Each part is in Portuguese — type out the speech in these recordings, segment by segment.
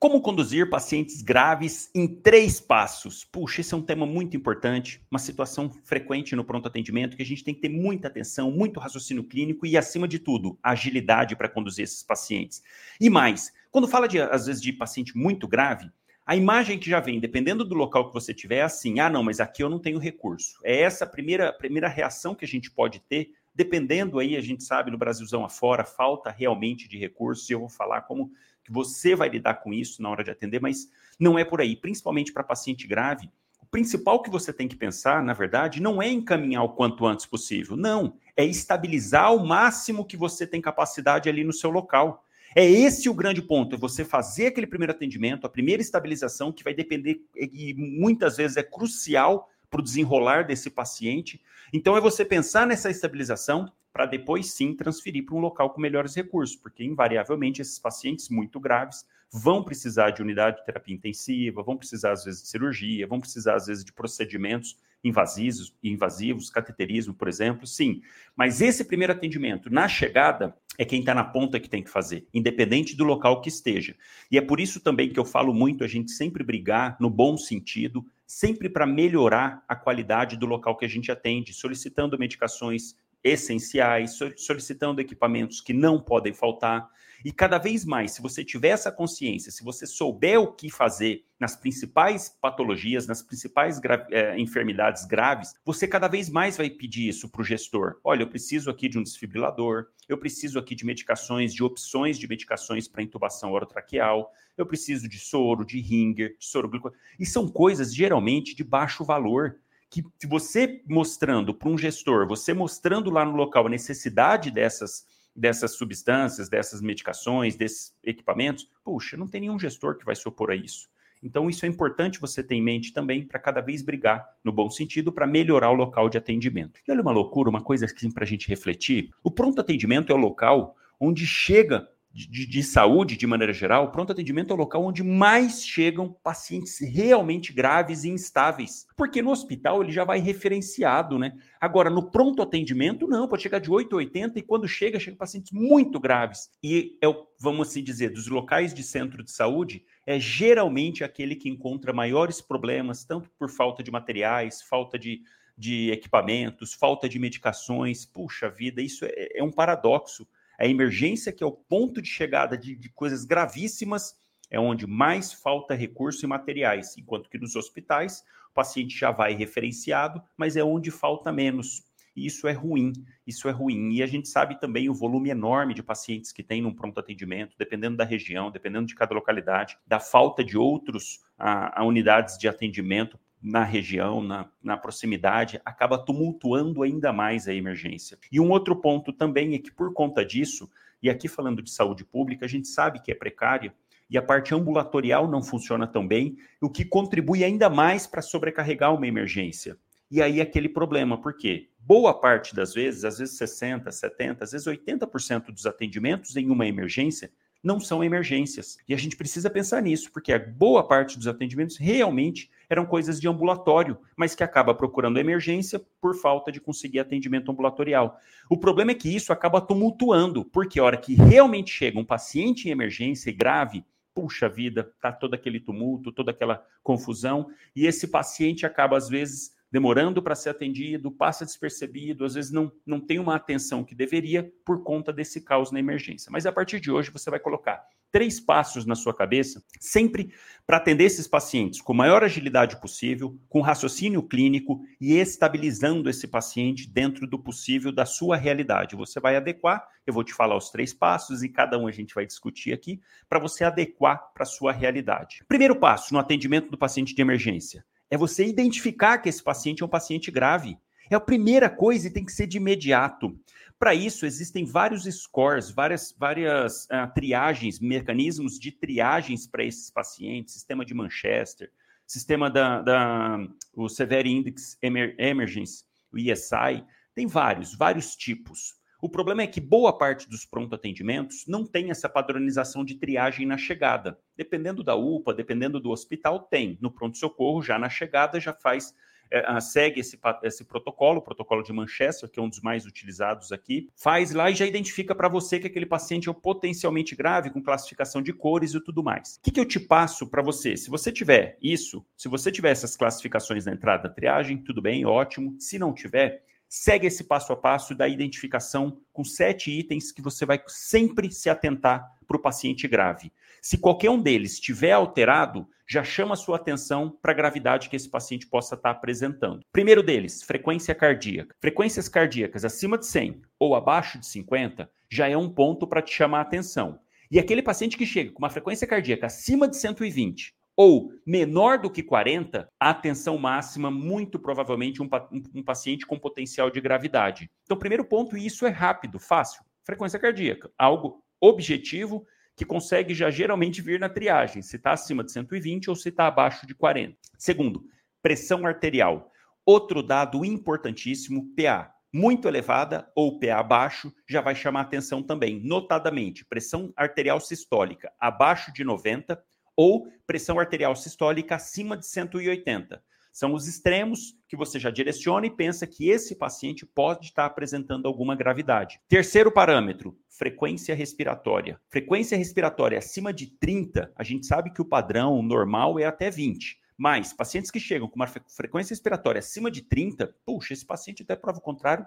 Como conduzir pacientes graves em três passos? Puxa, esse é um tema muito importante, uma situação frequente no pronto atendimento que a gente tem que ter muita atenção, muito raciocínio clínico e, acima de tudo, agilidade para conduzir esses pacientes. E mais, quando fala de, às vezes, de paciente muito grave, a imagem que já vem, dependendo do local que você tiver, é assim: ah, não, mas aqui eu não tenho recurso. É essa a primeira, primeira reação que a gente pode ter, dependendo aí, a gente sabe, no Brasilzão afora, falta realmente de recursos, e eu vou falar como você vai lidar com isso na hora de atender, mas não é por aí, principalmente para paciente grave. O principal que você tem que pensar, na verdade, não é encaminhar o quanto antes possível, não, é estabilizar o máximo que você tem capacidade ali no seu local. É esse o grande ponto, é você fazer aquele primeiro atendimento, a primeira estabilização, que vai depender, e muitas vezes é crucial para o desenrolar desse paciente. Então, é você pensar nessa estabilização, para depois sim transferir para um local com melhores recursos, porque invariavelmente esses pacientes muito graves vão precisar de unidade de terapia intensiva, vão precisar às vezes de cirurgia, vão precisar às vezes de procedimentos invasivos, invasivos, cateterismo, por exemplo, sim. Mas esse primeiro atendimento na chegada é quem está na ponta que tem que fazer, independente do local que esteja. E é por isso também que eu falo muito a gente sempre brigar no bom sentido, sempre para melhorar a qualidade do local que a gente atende, solicitando medicações essenciais, solicitando equipamentos que não podem faltar. E cada vez mais, se você tiver essa consciência, se você souber o que fazer nas principais patologias, nas principais gra é, enfermidades graves, você cada vez mais vai pedir isso para o gestor. Olha, eu preciso aqui de um desfibrilador, eu preciso aqui de medicações, de opções de medicações para intubação orotraqueal, eu preciso de soro, de ringer, de soro glucose. E são coisas geralmente de baixo valor que você mostrando para um gestor, você mostrando lá no local a necessidade dessas, dessas substâncias, dessas medicações, desses equipamentos, puxa, não tem nenhum gestor que vai se opor a isso. Então, isso é importante você ter em mente também para cada vez brigar, no bom sentido, para melhorar o local de atendimento. E olha uma loucura, uma coisa assim para a gente refletir: o pronto atendimento é o local onde chega de, de, saúde, de maneira geral, o pronto atendimento é o local onde mais chegam pacientes realmente graves e instáveis. Porque no hospital ele já vai referenciado, né? Agora, no pronto atendimento, não, pode chegar de 8 a 80 e quando chega, chega pacientes muito graves. E é vamos assim dizer, dos locais de centro de saúde, é geralmente aquele que encontra maiores problemas, tanto por falta de materiais, falta de, de equipamentos, falta de medicações. Puxa vida, isso é, é um paradoxo a emergência, que é o ponto de chegada de, de coisas gravíssimas, é onde mais falta recurso e materiais, enquanto que nos hospitais o paciente já vai referenciado, mas é onde falta menos. E isso é ruim, isso é ruim. E a gente sabe também o volume enorme de pacientes que tem num pronto atendimento, dependendo da região, dependendo de cada localidade, da falta de outros a, a unidades de atendimento na região, na, na proximidade, acaba tumultuando ainda mais a emergência. E um outro ponto também é que, por conta disso, e aqui falando de saúde pública, a gente sabe que é precária e a parte ambulatorial não funciona tão bem, o que contribui ainda mais para sobrecarregar uma emergência. E aí aquele problema, por quê? Boa parte das vezes, às vezes 60, 70, às vezes 80% dos atendimentos em uma emergência não são emergências. E a gente precisa pensar nisso, porque a boa parte dos atendimentos realmente eram coisas de ambulatório, mas que acaba procurando emergência por falta de conseguir atendimento ambulatorial. O problema é que isso acaba tumultuando, porque a hora que realmente chega um paciente em emergência grave, puxa vida, tá todo aquele tumulto, toda aquela confusão, e esse paciente acaba às vezes demorando para ser atendido, passa despercebido, às vezes não, não tem uma atenção que deveria por conta desse caos na emergência. Mas a partir de hoje você vai colocar três passos na sua cabeça, sempre para atender esses pacientes com maior agilidade possível, com raciocínio clínico e estabilizando esse paciente dentro do possível da sua realidade. Você vai adequar, eu vou te falar os três passos e cada um a gente vai discutir aqui, para você adequar para a sua realidade. Primeiro passo no atendimento do paciente de emergência é você identificar que esse paciente é um paciente grave. É a primeira coisa e tem que ser de imediato. Para isso, existem vários scores, várias, várias uh, triagens, mecanismos de triagens para esses pacientes, sistema de Manchester, sistema da, da o Severe Index Emer Emergence, o ESI, tem vários, vários tipos. O problema é que boa parte dos pronto atendimentos não tem essa padronização de triagem na chegada. Dependendo da UPA, dependendo do hospital, tem. No pronto-socorro, já na chegada, já faz é, segue esse, esse protocolo, o protocolo de Manchester, que é um dos mais utilizados aqui, faz lá e já identifica para você que aquele paciente é potencialmente grave, com classificação de cores e tudo mais. O que, que eu te passo para você? Se você tiver isso, se você tiver essas classificações na entrada da triagem, tudo bem, ótimo. Se não tiver, segue esse passo a passo da identificação com sete itens que você vai sempre se atentar para o paciente grave. Se qualquer um deles estiver alterado, já chama a sua atenção para a gravidade que esse paciente possa estar tá apresentando. Primeiro deles, frequência cardíaca. Frequências cardíacas acima de 100 ou abaixo de 50 já é um ponto para te chamar a atenção. E aquele paciente que chega com uma frequência cardíaca acima de 120 ou menor do que 40, a atenção máxima, muito provavelmente um, um, um paciente com potencial de gravidade. Então, primeiro ponto, e isso é rápido, fácil, frequência cardíaca, algo objetivo que consegue já geralmente vir na triagem, se está acima de 120 ou se está abaixo de 40. Segundo, pressão arterial. Outro dado importantíssimo, PA. Muito elevada ou PA baixo já vai chamar atenção também. Notadamente, pressão arterial sistólica abaixo de 90 ou pressão arterial sistólica acima de 180. São os extremos que você já direciona e pensa que esse paciente pode estar apresentando alguma gravidade. Terceiro parâmetro, frequência respiratória. Frequência respiratória acima de 30, a gente sabe que o padrão normal é até 20. Mas pacientes que chegam com uma frequência respiratória acima de 30, puxa, esse paciente até prova o contrário,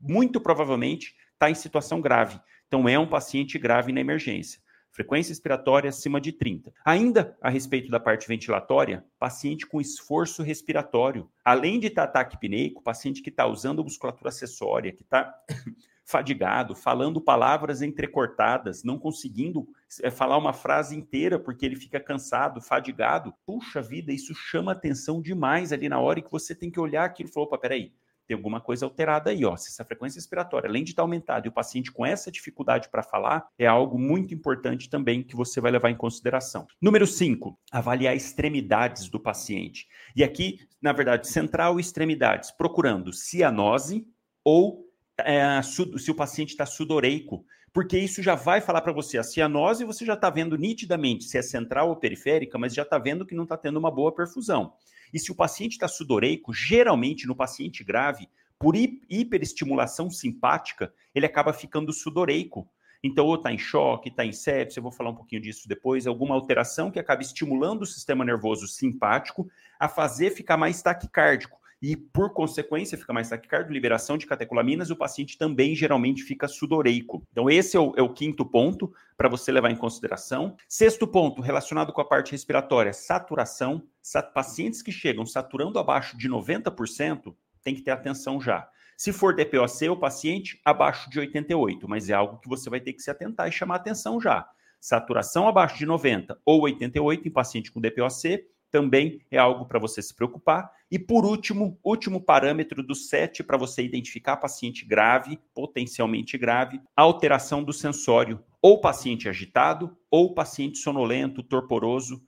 muito provavelmente está em situação grave. Então é um paciente grave na emergência frequência respiratória acima de 30. Ainda a respeito da parte ventilatória, paciente com esforço respiratório. Além de estar ataque pineico, paciente que está usando musculatura acessória, que está fadigado, falando palavras entrecortadas, não conseguindo é, falar uma frase inteira porque ele fica cansado, fadigado. Puxa vida, isso chama atenção demais ali na hora que você tem que olhar aquilo e falar, opa, peraí, tem alguma coisa alterada aí, ó. Se essa frequência respiratória, além de estar aumentada, e o paciente com essa dificuldade para falar, é algo muito importante também que você vai levar em consideração. Número 5, avaliar extremidades do paciente. E aqui, na verdade, central e extremidades, procurando cianose ou é, se o paciente está sudoreico, porque isso já vai falar para você a cianose, você já está vendo nitidamente se é central ou periférica, mas já está vendo que não está tendo uma boa perfusão. E se o paciente está sudoreico, geralmente no paciente grave, por hiperestimulação simpática, ele acaba ficando sudoreico. Então, ou está em choque, está em sepsia, eu vou falar um pouquinho disso depois, alguma alteração que acaba estimulando o sistema nervoso simpático a fazer ficar mais taquicárdico e, por consequência, fica mais taquicárdio, liberação de catecolaminas, o paciente também geralmente fica sudoreico. Então, esse é o, é o quinto ponto para você levar em consideração. Sexto ponto, relacionado com a parte respiratória, saturação. Pacientes que chegam saturando abaixo de 90%, tem que ter atenção já. Se for DPOC, o paciente abaixo de 88, mas é algo que você vai ter que se atentar e chamar atenção já. Saturação abaixo de 90 ou 88 em paciente com DPOC também é algo para você se preocupar. E por último, último parâmetro do SET para você identificar paciente grave, potencialmente grave, alteração do sensório, ou paciente agitado, ou paciente sonolento, torporoso,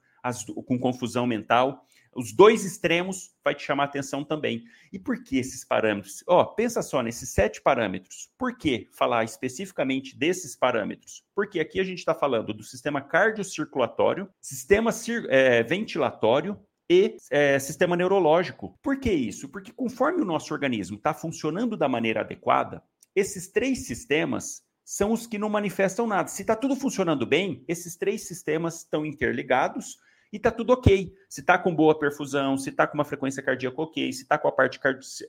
com confusão mental. Os dois extremos vai te chamar atenção também. E por que esses parâmetros? Ó, pensa só nesses sete parâmetros. Por que falar especificamente desses parâmetros? Porque aqui a gente está falando do sistema cardiocirculatório, sistema é, ventilatório, e é, sistema neurológico. Por que isso? Porque conforme o nosso organismo está funcionando da maneira adequada, esses três sistemas são os que não manifestam nada. Se está tudo funcionando bem, esses três sistemas estão interligados e tá tudo ok. Se tá com boa perfusão, se tá com uma frequência cardíaca ok, se tá com a parte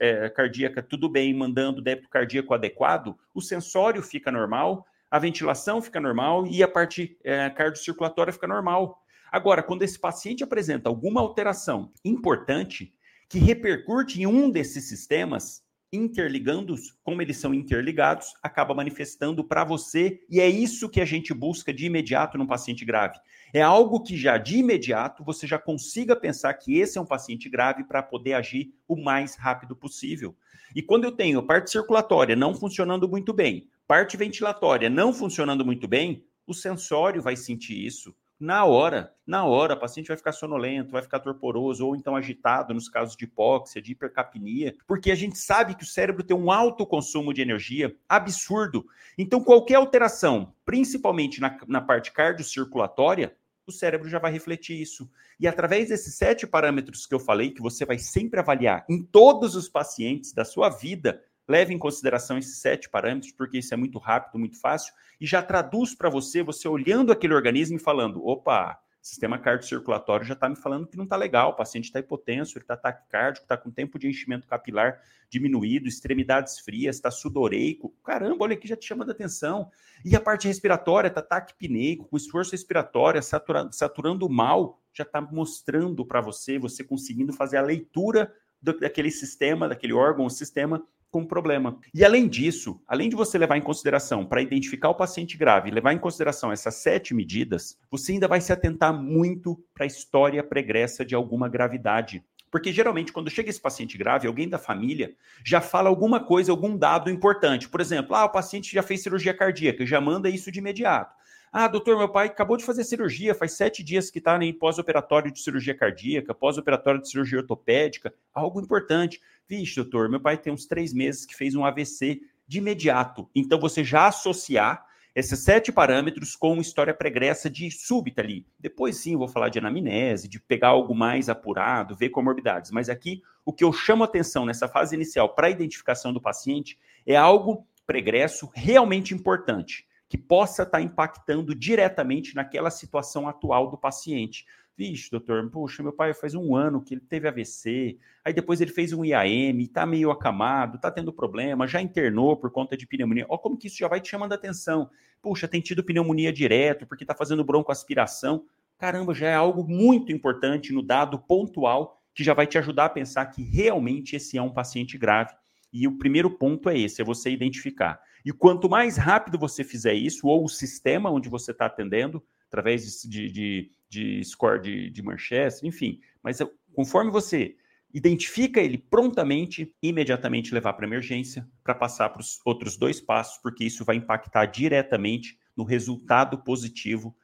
é, cardíaca tudo bem, mandando débito cardíaco adequado, o sensório fica normal, a ventilação fica normal e a parte é, cardiocirculatória fica normal. Agora, quando esse paciente apresenta alguma alteração importante que repercute em um desses sistemas, interligando-os, como eles são interligados, acaba manifestando para você, e é isso que a gente busca de imediato num paciente grave. É algo que já de imediato você já consiga pensar que esse é um paciente grave para poder agir o mais rápido possível. E quando eu tenho parte circulatória não funcionando muito bem, parte ventilatória não funcionando muito bem, o sensório vai sentir isso na hora. Na hora, o paciente vai ficar sonolento, vai ficar torporoso ou então agitado nos casos de hipóxia, de hipercapnia, porque a gente sabe que o cérebro tem um alto consumo de energia absurdo. Então, qualquer alteração, principalmente na, na parte cardiocirculatória, o cérebro já vai refletir isso. E através desses sete parâmetros que eu falei, que você vai sempre avaliar em todos os pacientes da sua vida, leve em consideração esses sete parâmetros, porque isso é muito rápido, muito fácil, e já traduz para você, você olhando aquele organismo e falando: opa, sistema cardiocirculatório já está me falando que não está legal, o paciente está hipotenso, ele está taquicárdico, está com tempo de enchimento capilar diminuído, extremidades frias, está sudoreico. Caramba, olha aqui, já te chamando a atenção. E a parte respiratória, está taquipneico, com esforço respiratório, saturando, saturando mal, já está mostrando para você, você conseguindo fazer a leitura daquele sistema, daquele órgão, sistema, com problema. E além disso, além de você levar em consideração para identificar o paciente grave, levar em consideração essas sete medidas, você ainda vai se atentar muito para a história pregressa de alguma gravidade. Porque geralmente, quando chega esse paciente grave, alguém da família já fala alguma coisa, algum dado importante. Por exemplo, ah, o paciente já fez cirurgia cardíaca, já manda isso de imediato. Ah, doutor, meu pai acabou de fazer cirurgia, faz sete dias que está em pós-operatório de cirurgia cardíaca, pós-operatório de cirurgia ortopédica, algo importante. Vixe, doutor, meu pai tem uns três meses que fez um AVC de imediato. Então, você já associar esses sete parâmetros com história pregressa de súbita ali. Depois sim, vou falar de anamnese, de pegar algo mais apurado, ver comorbidades. Mas aqui, o que eu chamo atenção nessa fase inicial para a identificação do paciente é algo pregresso realmente importante que possa estar tá impactando diretamente naquela situação atual do paciente. Vixe, doutor, puxa, meu pai faz um ano que ele teve AVC, aí depois ele fez um IAM, está meio acamado, está tendo problema, já internou por conta de pneumonia. Olha como que isso já vai te chamando a atenção. Puxa, tem tido pneumonia direto porque está fazendo broncoaspiração. Caramba, já é algo muito importante no dado pontual que já vai te ajudar a pensar que realmente esse é um paciente grave. E o primeiro ponto é esse, é você identificar e quanto mais rápido você fizer isso, ou o sistema onde você está atendendo, através de, de, de score de, de Manchester, enfim, mas conforme você identifica ele prontamente, imediatamente levar para emergência, para passar para os outros dois passos, porque isso vai impactar diretamente no resultado positivo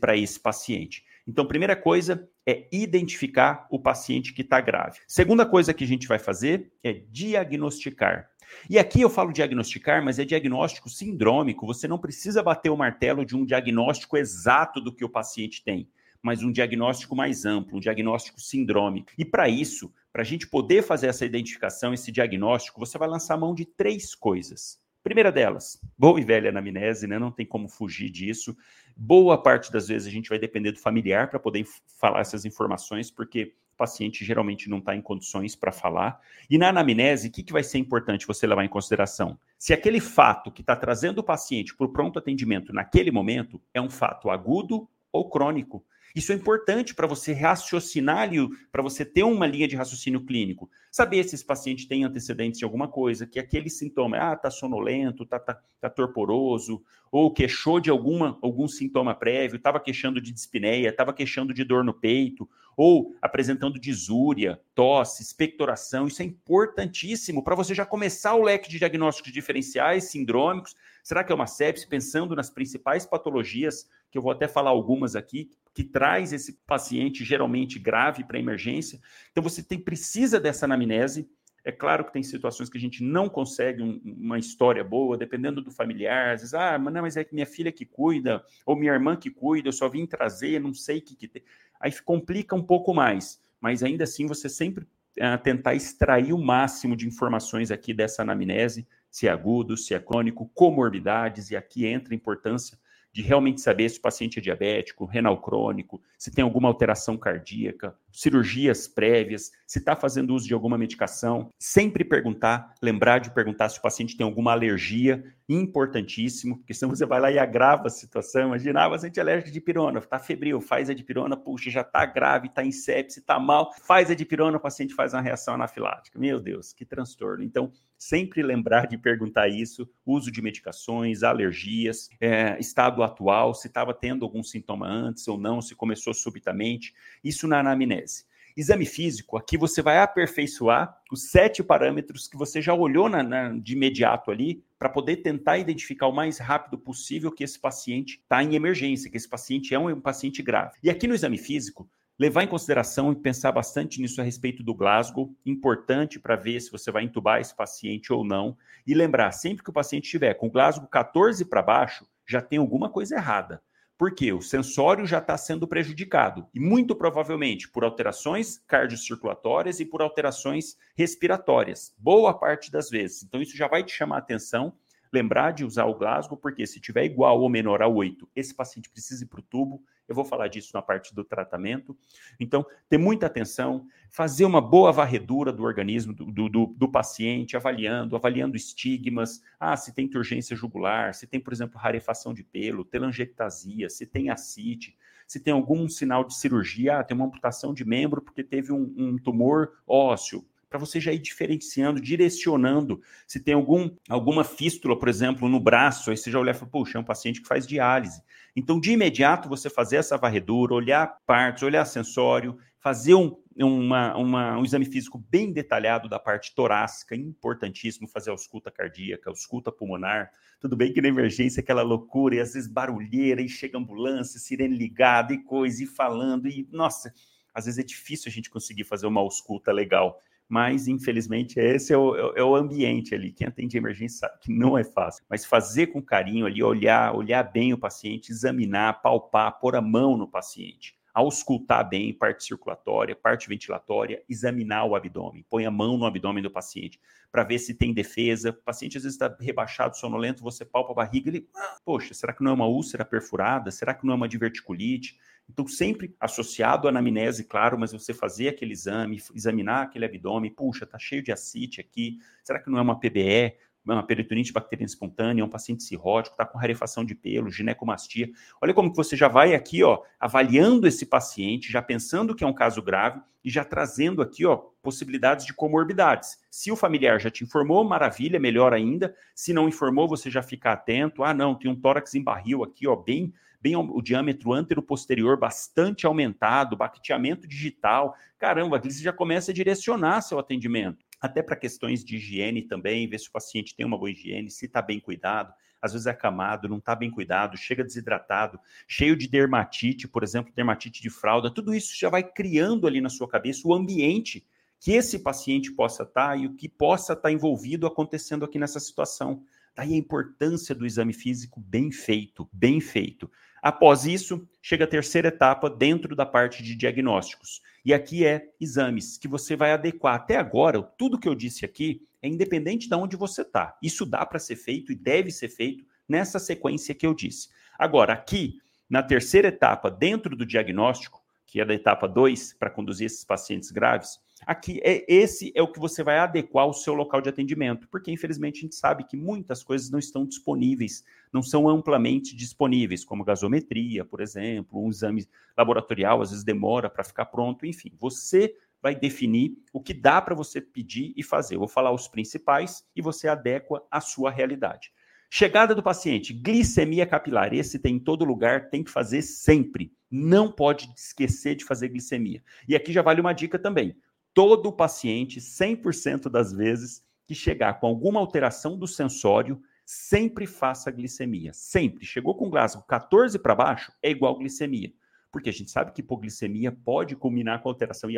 para esse paciente. Então, primeira coisa é identificar o paciente que está grave. Segunda coisa que a gente vai fazer é diagnosticar. E aqui eu falo diagnosticar, mas é diagnóstico sindrômico. Você não precisa bater o martelo de um diagnóstico exato do que o paciente tem, mas um diagnóstico mais amplo, um diagnóstico sindrômico. E para isso, para a gente poder fazer essa identificação, esse diagnóstico, você vai lançar mão de três coisas. Primeira delas, boa e velha anamnese, né? Não tem como fugir disso. Boa parte das vezes a gente vai depender do familiar para poder falar essas informações, porque o paciente geralmente não está em condições para falar. E na anamnese, o que, que vai ser importante você levar em consideração? Se aquele fato que está trazendo o paciente para o pronto atendimento naquele momento é um fato agudo ou crônico. Isso é importante para você raciocinar, para você ter uma linha de raciocínio clínico. Saber se esse paciente tem antecedentes de alguma coisa, que aquele sintoma, ah, tá sonolento, tá, tá, tá torporoso, ou queixou de alguma, algum sintoma prévio, estava queixando de dispneia, estava queixando de dor no peito, ou apresentando disúria, tosse, expectoração. Isso é importantíssimo para você já começar o leque de diagnósticos diferenciais, sindrômicos. Será que é uma sepse? Pensando nas principais patologias, que eu vou até falar algumas aqui, que traz esse paciente geralmente grave para emergência. Então você tem precisa dessa anamnese. É claro que tem situações que a gente não consegue um, uma história boa, dependendo do familiar. Às vezes, ah, mas não, mas é que minha filha que cuida, ou minha irmã que cuida, eu só vim trazer, não sei o que, que tem. Aí complica um pouco mais, mas ainda assim você sempre uh, tentar extrair o máximo de informações aqui dessa anamnese, se é agudo, se é crônico, comorbidades, e aqui entra a importância de realmente saber se o paciente é diabético, renal crônico, se tem alguma alteração cardíaca, cirurgias prévias, se está fazendo uso de alguma medicação. Sempre perguntar, lembrar de perguntar se o paciente tem alguma alergia, importantíssimo, porque senão você vai lá e agrava a situação. Imagina, ah, paciente é alérgico de pirona, está febril, faz a dipirona, puxa, já está grave, está em sepse, está mal, faz a dipirona, o paciente faz uma reação anafilática. Meu Deus, que transtorno. Então, sempre lembrar de perguntar isso, uso de medicações, alergias, é, estado atual, se estava tendo algum sintoma antes ou não, se começou subitamente, isso na anamnese. Exame físico, aqui você vai aperfeiçoar os sete parâmetros que você já olhou na, na, de imediato ali, para poder tentar identificar o mais rápido possível que esse paciente está em emergência, que esse paciente é um, um paciente grave. E aqui no exame físico, levar em consideração e pensar bastante nisso a respeito do Glasgow, importante para ver se você vai entubar esse paciente ou não. E lembrar, sempre que o paciente estiver com Glasgow 14 para baixo, já tem alguma coisa errada. Porque o sensório já está sendo prejudicado, e muito provavelmente por alterações cardiocirculatórias e por alterações respiratórias, boa parte das vezes. Então, isso já vai te chamar a atenção lembrar de usar o Glasgow, porque se tiver igual ou menor a 8, esse paciente precisa ir para o tubo. Eu vou falar disso na parte do tratamento. Então, ter muita atenção, fazer uma boa varredura do organismo do, do, do paciente, avaliando, avaliando estigmas. Ah, se tem turgência jugular, se tem, por exemplo, rarefação de pelo, telangiectasia, se tem ascite, se tem algum sinal de cirurgia, ah, tem uma amputação de membro porque teve um, um tumor ósseo para você já ir diferenciando, direcionando. Se tem algum, alguma fístula, por exemplo, no braço, aí você já olha e fala, puxa, é um paciente que faz diálise. Então, de imediato, você fazer essa varredura, olhar partes, olhar sensório, fazer um, uma, uma, um exame físico bem detalhado da parte torácica, importantíssimo fazer a ausculta cardíaca, a ausculta pulmonar. Tudo bem que na emergência é aquela loucura, e às vezes barulheira, e chega ambulância, sirene ligada, e coisa, e falando, e nossa, às vezes é difícil a gente conseguir fazer uma ausculta legal mas infelizmente esse é o, é, é o, ambiente ali. Quem atende emergência sabe que não é fácil, mas fazer com carinho ali, olhar, olhar bem o paciente, examinar, palpar, pôr a mão no paciente, auscultar bem parte circulatória, parte ventilatória, examinar o abdômen, põe a mão no abdômen do paciente para ver se tem defesa. O paciente às vezes está rebaixado, sonolento, você palpa a barriga, ele, ah, poxa, será que não é uma úlcera perfurada? Será que não é uma diverticulite? Então, sempre associado à anamnese, claro, mas você fazer aquele exame, examinar aquele abdômen, puxa, tá cheio de ascite aqui, será que não é uma PBE? uma peritonite bacteriana espontânea, um paciente cirrótico, está com rarefação de pelo, ginecomastia. Olha como que você já vai aqui, ó, avaliando esse paciente, já pensando que é um caso grave e já trazendo aqui, ó, possibilidades de comorbidades. Se o familiar já te informou, maravilha, melhor ainda. Se não informou, você já fica atento. Ah, não, tem um tórax em barril aqui, ó, bem bem o diâmetro antero-posterior bastante aumentado, baqueteamento digital. Caramba, você já começa a direcionar seu atendimento. Até para questões de higiene também, ver se o paciente tem uma boa higiene, se está bem cuidado. Às vezes é acamado, não está bem cuidado, chega desidratado, cheio de dermatite, por exemplo, dermatite de fralda. Tudo isso já vai criando ali na sua cabeça o ambiente que esse paciente possa estar tá e o que possa estar tá envolvido acontecendo aqui nessa situação. Daí a importância do exame físico bem feito, bem feito. Após isso, chega a terceira etapa dentro da parte de diagnósticos. E aqui é exames que você vai adequar. Até agora, tudo que eu disse aqui é independente de onde você está. Isso dá para ser feito e deve ser feito nessa sequência que eu disse. Agora, aqui, na terceira etapa, dentro do diagnóstico, que é da etapa 2, para conduzir esses pacientes graves, Aqui, é, esse é o que você vai adequar ao seu local de atendimento, porque infelizmente a gente sabe que muitas coisas não estão disponíveis, não são amplamente disponíveis, como gasometria, por exemplo, um exame laboratorial às vezes demora para ficar pronto, enfim, você vai definir o que dá para você pedir e fazer. Eu vou falar os principais e você adequa à sua realidade. Chegada do paciente, glicemia capilar, esse tem em todo lugar, tem que fazer sempre. Não pode esquecer de fazer glicemia. E aqui já vale uma dica também todo paciente, 100% das vezes, que chegar com alguma alteração do sensório, sempre faça glicemia. Sempre. Chegou com Glasgow 14 para baixo, é igual glicemia. Porque a gente sabe que hipoglicemia pode culminar com alteração e,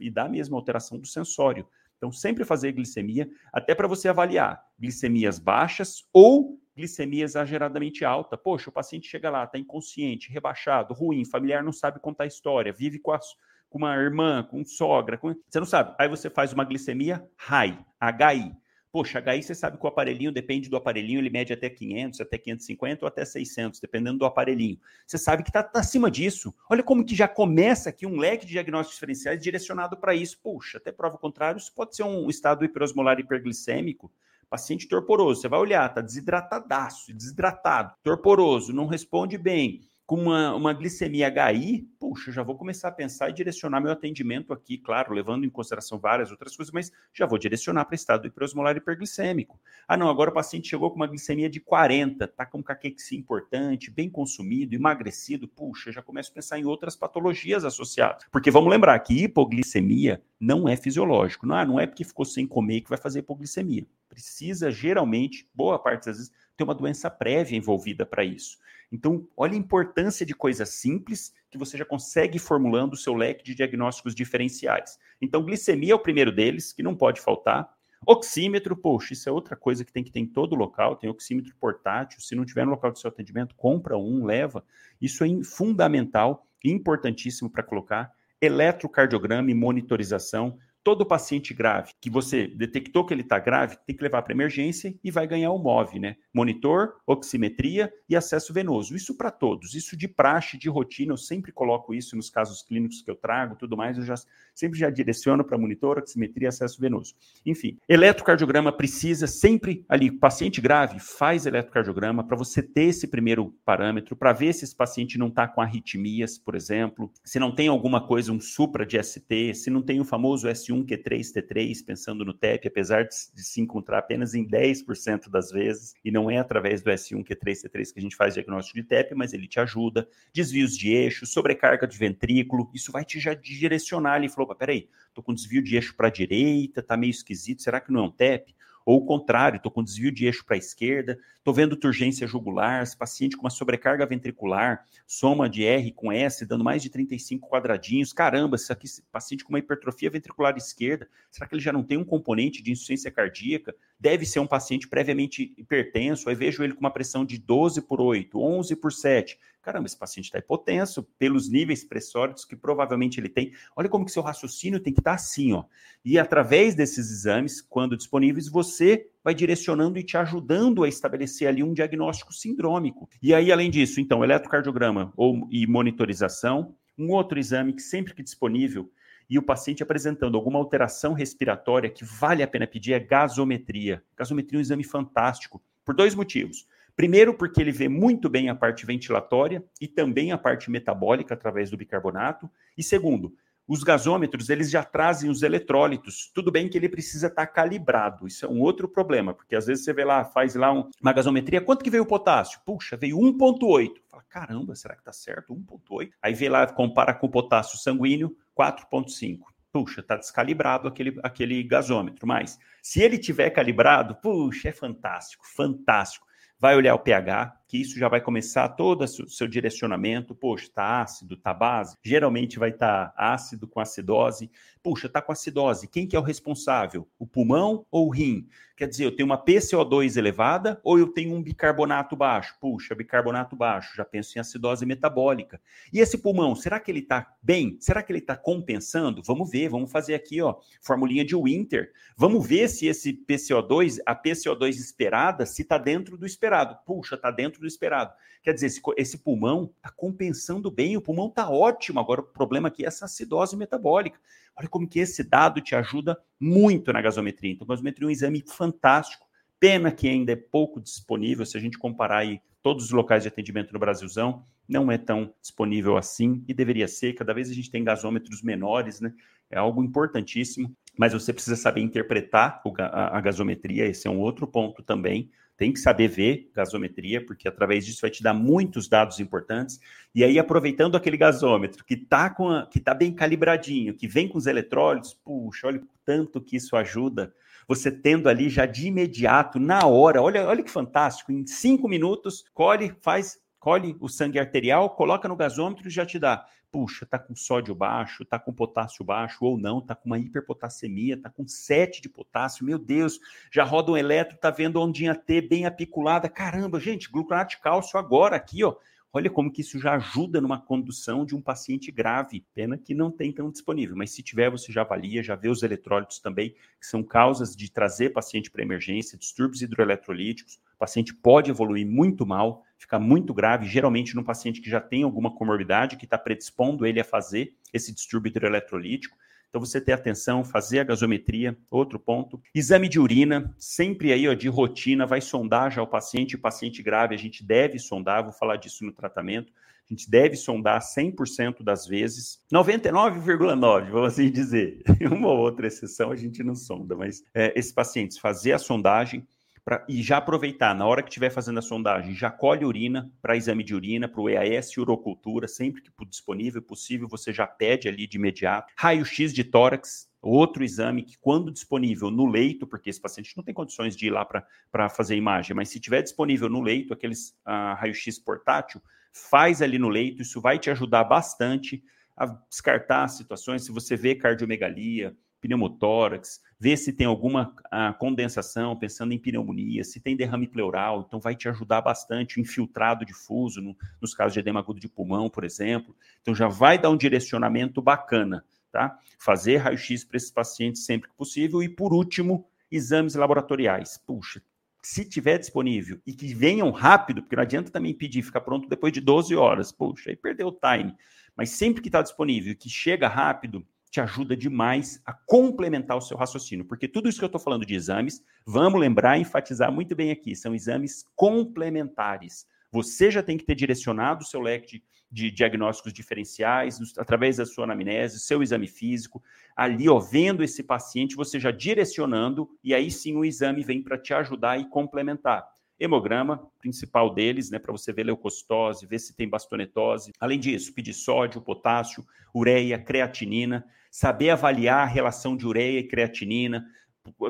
e, dar a mesma alteração do sensório. Então, sempre fazer glicemia, até para você avaliar glicemias baixas ou glicemia exageradamente alta. Poxa, o paciente chega lá, está inconsciente, rebaixado, ruim, familiar não sabe contar história, vive com a com uma irmã, com sogra, com... você não sabe. Aí você faz uma glicemia high, HI. Poxa, HI você sabe que o aparelhinho, depende do aparelhinho, ele mede até 500, até 550 ou até 600, dependendo do aparelhinho. Você sabe que está tá acima disso. Olha como que já começa aqui um leque de diagnósticos diferenciais direcionado para isso. Puxa, até prova contrário, isso pode ser um estado hiperosmolar hiperglicêmico, paciente torporoso. Você vai olhar, está desidratadaço, desidratado, torporoso, não responde bem com uma, uma glicemia HI, puxa, já vou começar a pensar e direcionar meu atendimento aqui, claro, levando em consideração várias outras coisas, mas já vou direcionar para estado hiperosmolar hiperglicêmico. Ah, não, agora o paciente chegou com uma glicemia de 40, tá com um caquexia importante, bem consumido, emagrecido, puxa, já começo a pensar em outras patologias associadas. Porque vamos lembrar que hipoglicemia não é fisiológico, não, é, não é porque ficou sem comer que vai fazer hipoglicemia. Precisa, geralmente, boa parte das vezes, ter uma doença prévia envolvida para isso. Então, olha a importância de coisas simples que você já consegue formulando o seu leque de diagnósticos diferenciais. Então, glicemia é o primeiro deles, que não pode faltar. Oxímetro, poxa, isso é outra coisa que tem que ter em todo local, tem oxímetro portátil, se não tiver no local do seu atendimento, compra um, leva. Isso é fundamental, importantíssimo para colocar. Eletrocardiograma e monitorização, todo paciente grave que você detectou que ele está grave, tem que levar para emergência e vai ganhar o MOV, né? Monitor, oximetria e acesso venoso. Isso para todos. Isso de praxe, de rotina, eu sempre coloco isso nos casos clínicos que eu trago, tudo mais, eu já sempre já direciono para monitor, oximetria acesso venoso. Enfim, eletrocardiograma precisa sempre ali, paciente grave, faz eletrocardiograma para você ter esse primeiro parâmetro, para ver se esse paciente não está com arritmias, por exemplo, se não tem alguma coisa, um supra de ST, se não tem o famoso S1 Q3, T3, pensando no TEP, apesar de, se encontrar apenas em 10% das vezes, e não é através do S1, Q3, T3 que a gente faz diagnóstico de TEP, mas ele te ajuda. Desvios de eixo, sobrecarga de ventrículo, isso vai te já direcionar ali. Falou, peraí, tô com desvio de eixo para direita, tá meio esquisito, será que não é um TEP? Ou o contrário, estou com desvio de eixo para a esquerda, estou vendo turgência jugular, esse paciente com uma sobrecarga ventricular, soma de R com S, dando mais de 35 quadradinhos. Caramba, esse aqui, paciente com uma hipertrofia ventricular esquerda, será que ele já não tem um componente de insuficiência cardíaca? Deve ser um paciente previamente hipertenso, aí vejo ele com uma pressão de 12 por 8, 11 por 7 caramba, esse paciente está hipotenso pelos níveis pressóricos que provavelmente ele tem. Olha como que seu raciocínio tem que estar tá assim, ó. E através desses exames, quando disponíveis, você vai direcionando e te ajudando a estabelecer ali um diagnóstico sindrômico. E aí, além disso, então, eletrocardiograma ou, e monitorização, um outro exame que sempre que disponível e o paciente apresentando alguma alteração respiratória que vale a pena pedir é gasometria. Gasometria é um exame fantástico, por dois motivos. Primeiro, porque ele vê muito bem a parte ventilatória e também a parte metabólica através do bicarbonato. E segundo, os gasômetros, eles já trazem os eletrólitos. Tudo bem que ele precisa estar calibrado. Isso é um outro problema, porque às vezes você vê lá, faz lá um, uma gasometria, quanto que veio o potássio? Puxa, veio 1.8. Fala, caramba, será que tá certo? 1.8. Aí vê lá, compara com o potássio sanguíneo, 4.5 puxa, está descalibrado aquele, aquele gasômetro. Mas se ele tiver calibrado, puxa, é fantástico, fantástico vai olhar o pH, que isso já vai começar todo o seu direcionamento. Poxa, está ácido, está base? Geralmente vai estar tá ácido com acidose. Puxa, está com acidose. Quem que é o responsável? O pulmão ou o rim? Quer dizer, eu tenho uma PCO2 elevada ou eu tenho um bicarbonato baixo? Puxa, bicarbonato baixo, já penso em acidose metabólica. E esse pulmão, será que ele está bem? Será que ele está compensando? Vamos ver, vamos fazer aqui, ó, formulinha de Winter. Vamos ver se esse PCO2, a PCO2 esperada, se está dentro do esperado. Puxa, está dentro do esperado. Quer dizer, esse, esse pulmão está compensando bem, o pulmão está ótimo. Agora, o problema aqui é essa acidose metabólica. Olha como que esse dado te ajuda muito na gasometria. Então, a gasometria é um exame fantástico. Pena que ainda é pouco disponível, se a gente comparar aí todos os locais de atendimento no Brasilzão, não é tão disponível assim e deveria ser. Cada vez a gente tem gasômetros menores, né? É algo importantíssimo, mas você precisa saber interpretar a gasometria, esse é um outro ponto também tem que saber ver gasometria, porque através disso vai te dar muitos dados importantes. E aí, aproveitando aquele gasômetro que está tá bem calibradinho, que vem com os eletrólitos, puxa, olha o tanto que isso ajuda. Você tendo ali já de imediato, na hora, olha, olha que fantástico, em cinco minutos, colhe, faz, colhe o sangue arterial, coloca no gasômetro e já te dá puxa, tá com sódio baixo, tá com potássio baixo ou não, tá com uma hiperpotassemia, tá com 7 de potássio, meu Deus, já roda um eletro, tá vendo a ondinha T bem apiculada, caramba, gente, gluconato de cálcio agora aqui, ó, Olha como que isso já ajuda numa condução de um paciente grave. Pena que não tem tão disponível, mas se tiver, você já avalia, já vê os eletrólitos também, que são causas de trazer paciente para emergência, distúrbios hidroeletrolíticos. O paciente pode evoluir muito mal, ficar muito grave, geralmente no paciente que já tem alguma comorbidade, que está predispondo ele a fazer esse distúrbio hidroeletrolítico. Então, você ter atenção, fazer a gasometria, outro ponto. Exame de urina, sempre aí ó, de rotina, vai sondar já o paciente, o paciente grave, a gente deve sondar, vou falar disso no tratamento. A gente deve sondar 100% das vezes, 99,9%, vamos assim dizer. Uma ou outra exceção a gente não sonda, mas é, esses pacientes fazer a sondagem, Pra, e já aproveitar, na hora que estiver fazendo a sondagem, já colhe urina para exame de urina, para o EAS urocultura, sempre que disponível, possível, você já pede ali de imediato. Raio-X de tórax, outro exame que, quando disponível no leito, porque esse paciente não tem condições de ir lá para fazer imagem, mas se tiver disponível no leito, aqueles uh, raio-x portátil, faz ali no leito, isso vai te ajudar bastante a descartar situações. Se você vê cardiomegalia, pneumotórax, ver se tem alguma a, condensação, pensando em pneumonia, se tem derrame pleural, então vai te ajudar bastante, o infiltrado difuso, no, nos casos de edema agudo de pulmão, por exemplo. Então já vai dar um direcionamento bacana, tá? Fazer raio-x para esses pacientes sempre que possível. E por último, exames laboratoriais. Puxa, se tiver disponível e que venham rápido, porque não adianta também pedir ficar pronto depois de 12 horas, puxa, aí perdeu o time. Mas sempre que está disponível e que chega rápido, te ajuda demais a complementar o seu raciocínio, porque tudo isso que eu estou falando de exames, vamos lembrar e enfatizar muito bem aqui, são exames complementares. Você já tem que ter direcionado o seu leque de, de diagnósticos diferenciais, através da sua anamnese, seu exame físico, ali, ó, vendo esse paciente, você já direcionando, e aí sim o exame vem para te ajudar e complementar hemograma, principal deles, né, para você ver leucocitose, ver se tem bastonetose. Além disso, pedir sódio, potássio, ureia, creatinina, saber avaliar a relação de ureia e creatinina,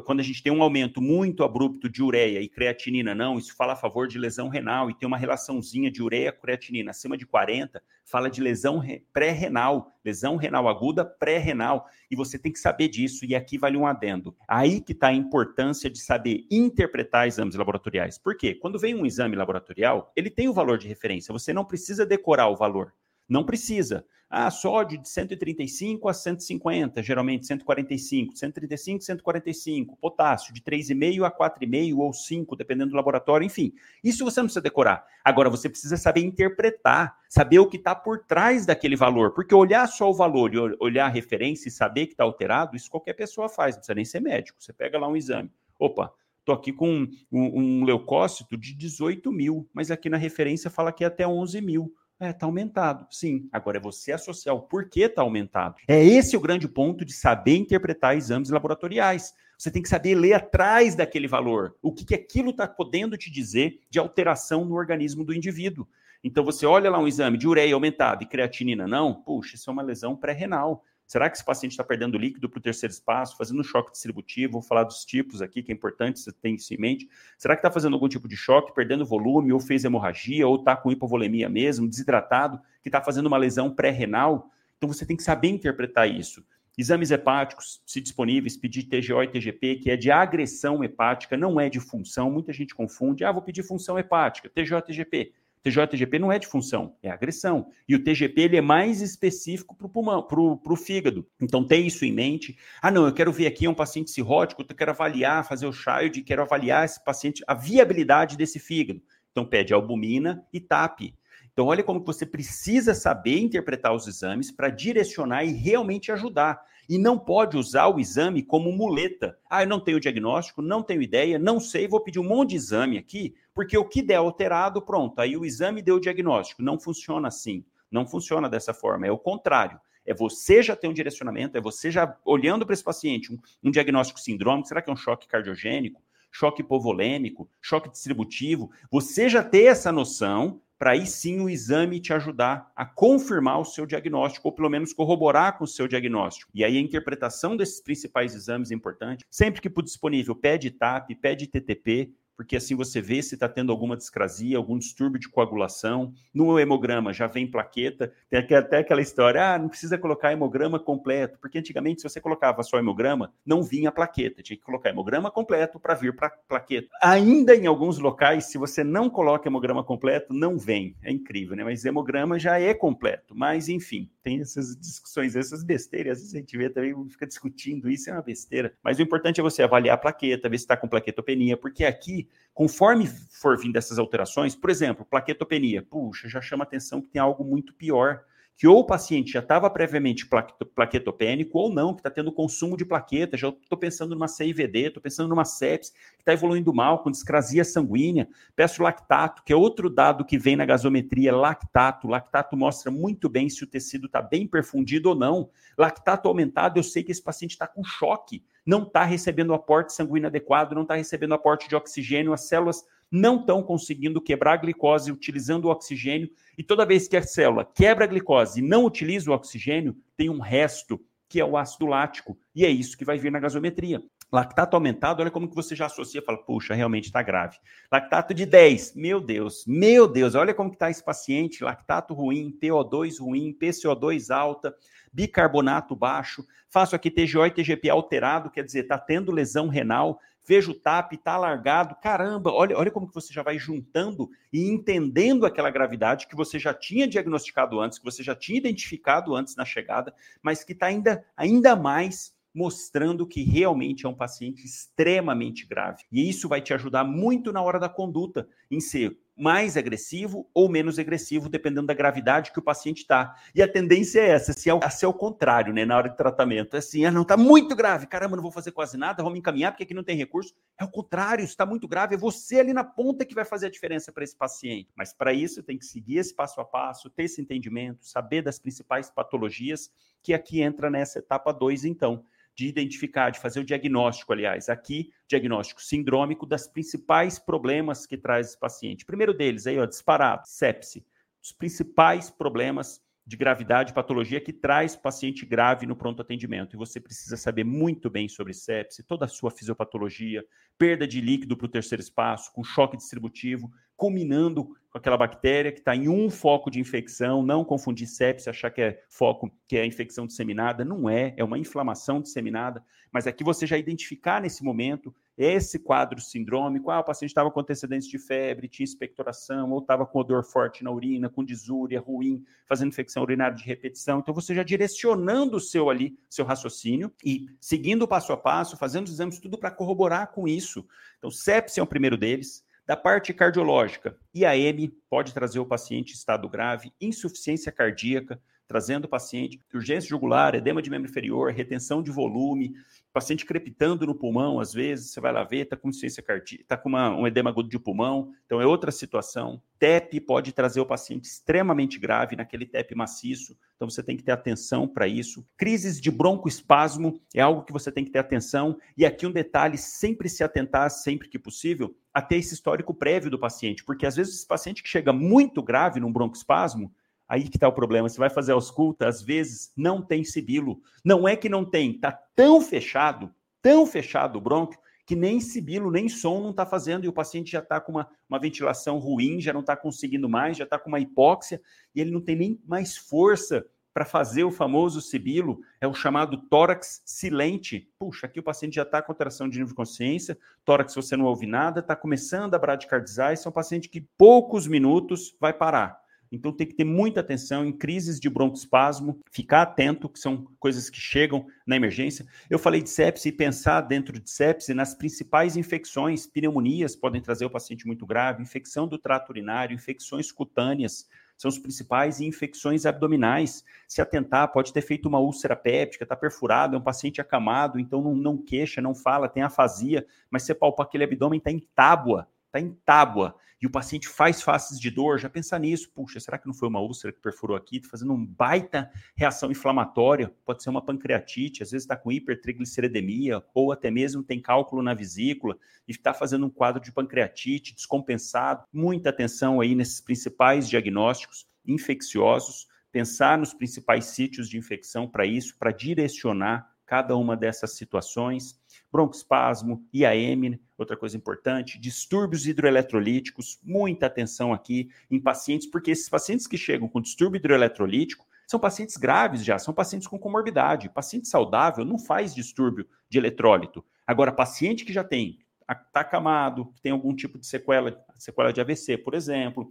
quando a gente tem um aumento muito abrupto de ureia e creatinina não, isso fala a favor de lesão renal e tem uma relaçãozinha de ureia creatinina acima de 40, fala de lesão pré-renal, lesão renal aguda pré-renal, e você tem que saber disso e aqui vale um adendo. Aí que está a importância de saber interpretar exames laboratoriais. Por quê? Quando vem um exame laboratorial, ele tem o valor de referência, você não precisa decorar o valor. Não precisa. Ah, sódio de 135 a 150, geralmente 145, 135, 145. Potássio de 3,5 a 4,5 ou 5, dependendo do laboratório, enfim. Isso você não precisa decorar. Agora, você precisa saber interpretar, saber o que está por trás daquele valor. Porque olhar só o valor e olhar a referência e saber que está alterado, isso qualquer pessoa faz, não precisa nem ser médico. Você pega lá um exame. Opa, estou aqui com um, um, um leucócito de 18 mil, mas aqui na referência fala que é até 11 mil. É, está aumentado, sim. Agora é você associar o porquê está aumentado. É esse o grande ponto de saber interpretar exames laboratoriais. Você tem que saber ler atrás daquele valor. O que, que aquilo está podendo te dizer de alteração no organismo do indivíduo. Então você olha lá um exame de ureia aumentada e creatinina não, puxa, isso é uma lesão pré-renal. Será que esse paciente está perdendo líquido para o terceiro espaço, fazendo um choque distributivo? Vou falar dos tipos aqui, que é importante você ter isso em mente. Será que está fazendo algum tipo de choque, perdendo volume, ou fez hemorragia, ou está com hipovolemia mesmo, desidratado, que está fazendo uma lesão pré-renal? Então você tem que saber interpretar isso. Exames hepáticos, se disponíveis, pedir TGO e TGP, que é de agressão hepática, não é de função. Muita gente confunde. Ah, vou pedir função hepática, TGO e TGP. TJTGP não é de função, é agressão. E o TGP ele é mais específico para o pulmão, para o fígado. Então tem isso em mente. Ah, não, eu quero ver aqui um paciente cirrótico, eu quero avaliar, fazer o child, quero avaliar esse paciente, a viabilidade desse fígado. Então pede albumina e TAP. Então olha como você precisa saber interpretar os exames para direcionar e realmente ajudar. E não pode usar o exame como muleta. Ah, eu não tenho diagnóstico, não tenho ideia, não sei, vou pedir um monte de exame aqui porque o que der alterado, pronto, aí o exame deu o diagnóstico. Não funciona assim. Não funciona dessa forma. É o contrário. É você já ter um direcionamento, é você já olhando para esse paciente um, um diagnóstico sindrômico, será que é um choque cardiogênico, choque hipovolêmico, choque distributivo? Você já ter essa noção para aí sim o exame te ajudar a confirmar o seu diagnóstico, ou pelo menos corroborar com o seu diagnóstico. E aí a interpretação desses principais exames é importante. Sempre que for disponível, pede TAP, pede TTP, porque assim você vê se está tendo alguma discrasia, algum distúrbio de coagulação. No hemograma já vem plaqueta, tem até aquela história, ah, não precisa colocar hemograma completo, porque antigamente se você colocava só hemograma, não vinha plaqueta, tinha que colocar hemograma completo para vir para plaqueta. Ainda em alguns locais, se você não coloca hemograma completo, não vem. É incrível, né? Mas hemograma já é completo. Mas enfim, tem essas discussões, essas besteiras, às vezes a gente vê também, fica discutindo isso, é uma besteira. Mas o importante é você avaliar a plaqueta, ver se está com plaquetopenia, porque aqui conforme for vindo essas alterações, por exemplo, plaquetopenia, puxa, já chama atenção que tem algo muito pior que ou o paciente já estava previamente plaquetopênico ou não, que está tendo consumo de plaqueta, já estou pensando numa CIVD, estou pensando numa sepsis, que está evoluindo mal, com discrasia sanguínea, peço lactato, que é outro dado que vem na gasometria, lactato. Lactato mostra muito bem se o tecido está bem perfundido ou não. Lactato aumentado, eu sei que esse paciente está com choque, não está recebendo aporte sanguíneo adequado, não está recebendo aporte de oxigênio, as células não estão conseguindo quebrar a glicose utilizando o oxigênio, e toda vez que a célula quebra a glicose e não utiliza o oxigênio, tem um resto que é o ácido lático, e é isso que vai vir na gasometria. Lactato aumentado, olha como que você já associa, fala, puxa, realmente está grave. Lactato de 10, meu Deus, meu Deus, olha como que está esse paciente, lactato ruim, PO2 ruim, PCO2 alta, bicarbonato baixo, faço aqui TGO e TGP alterado, quer dizer, está tendo lesão renal, vejo o TAP, está alargado, caramba, olha, olha como que você já vai juntando e entendendo aquela gravidade que você já tinha diagnosticado antes, que você já tinha identificado antes na chegada, mas que está ainda, ainda mais mostrando que realmente é um paciente extremamente grave. E isso vai te ajudar muito na hora da conduta, em ser mais agressivo ou menos agressivo, dependendo da gravidade que o paciente está. E a tendência é essa, se é, a ser o contrário, né, na hora de tratamento. É assim, ah, não, está muito grave, caramba, não vou fazer quase nada, vamos encaminhar porque aqui não tem recurso. É o contrário, está muito grave, é você ali na ponta que vai fazer a diferença para esse paciente. Mas para isso tem que seguir esse passo a passo, ter esse entendimento, saber das principais patologias, que aqui entra nessa etapa 2, então de identificar, de fazer o diagnóstico, aliás, aqui, diagnóstico sindrômico das principais problemas que traz esse paciente. Primeiro deles, aí, ó, disparado, sepse. Os principais problemas de gravidade, patologia que traz paciente grave no pronto atendimento. E você precisa saber muito bem sobre sepse, toda a sua fisiopatologia, perda de líquido para o terceiro espaço, com choque distributivo, culminando com aquela bactéria que está em um foco de infecção, não confundir sepse, achar que é foco, que é infecção disseminada, não é, é uma inflamação disseminada, mas aqui você já identificar nesse momento esse quadro sindrômico, ah, o paciente estava com antecedentes de febre, tinha expectoração, ou estava com odor forte na urina, com disúria, ruim, fazendo infecção urinária de repetição. Então, você já direcionando o seu ali, seu raciocínio e seguindo passo a passo, fazendo os exames, tudo para corroborar com isso. Então, sepsia é o primeiro deles. Da parte cardiológica, IAM pode trazer o paciente em estado grave, insuficiência cardíaca, trazendo o paciente urgência jugular, edema de membro inferior, retenção de volume, paciente crepitando no pulmão, às vezes, você vai lá ver, está com insuficiência cardíaca, está com uma, um edema agudo de pulmão, então é outra situação. TEP pode trazer o paciente extremamente grave naquele TEP maciço, então você tem que ter atenção para isso. Crises de broncoespasmo é algo que você tem que ter atenção, e aqui um detalhe, sempre se atentar, sempre que possível, a ter esse histórico prévio do paciente, porque às vezes esse paciente que chega muito grave num broncoespasmo, Aí que está o problema. Você vai fazer ausculta, às vezes não tem sibilo. Não é que não tem, está tão fechado, tão fechado o brônquio, que nem sibilo, nem som não está fazendo, e o paciente já está com uma, uma ventilação ruim, já não está conseguindo mais, já está com uma hipóxia, e ele não tem nem mais força para fazer o famoso sibilo, é o chamado tórax silente. Puxa, aqui o paciente já está com alteração de nível de consciência, tórax você não ouve nada, está começando a bradicardizar, esse é um paciente que poucos minutos vai parar. Então tem que ter muita atenção em crises de broncoespasmo, ficar atento, que são coisas que chegam na emergência. Eu falei de sepse e pensar dentro de sepse nas principais infecções, pneumonias podem trazer o paciente muito grave, infecção do trato urinário, infecções cutâneas, são os principais infecções abdominais. Se atentar, pode ter feito uma úlcera péptica, está perfurado, é um paciente acamado, então não, não queixa, não fala, tem afasia, mas você palpar aquele abdômen está em tábua, está em tábua, e o paciente faz faces de dor, já pensa nisso, puxa, será que não foi uma úlcera que perfurou aqui, está fazendo um baita reação inflamatória, pode ser uma pancreatite, às vezes está com hipertrigliceridemia, ou até mesmo tem cálculo na vesícula, e está fazendo um quadro de pancreatite descompensado, muita atenção aí nesses principais diagnósticos infecciosos, pensar nos principais sítios de infecção para isso, para direcionar cada uma dessas situações. Broncoespasmo, IAM, outra coisa importante, distúrbios hidroeletrolíticos, muita atenção aqui em pacientes, porque esses pacientes que chegam com distúrbio hidroeletrolítico são pacientes graves já, são pacientes com comorbidade. Paciente saudável não faz distúrbio de eletrólito. Agora, paciente que já tem está acamado, que tem algum tipo de sequela, sequela de AVC, por exemplo,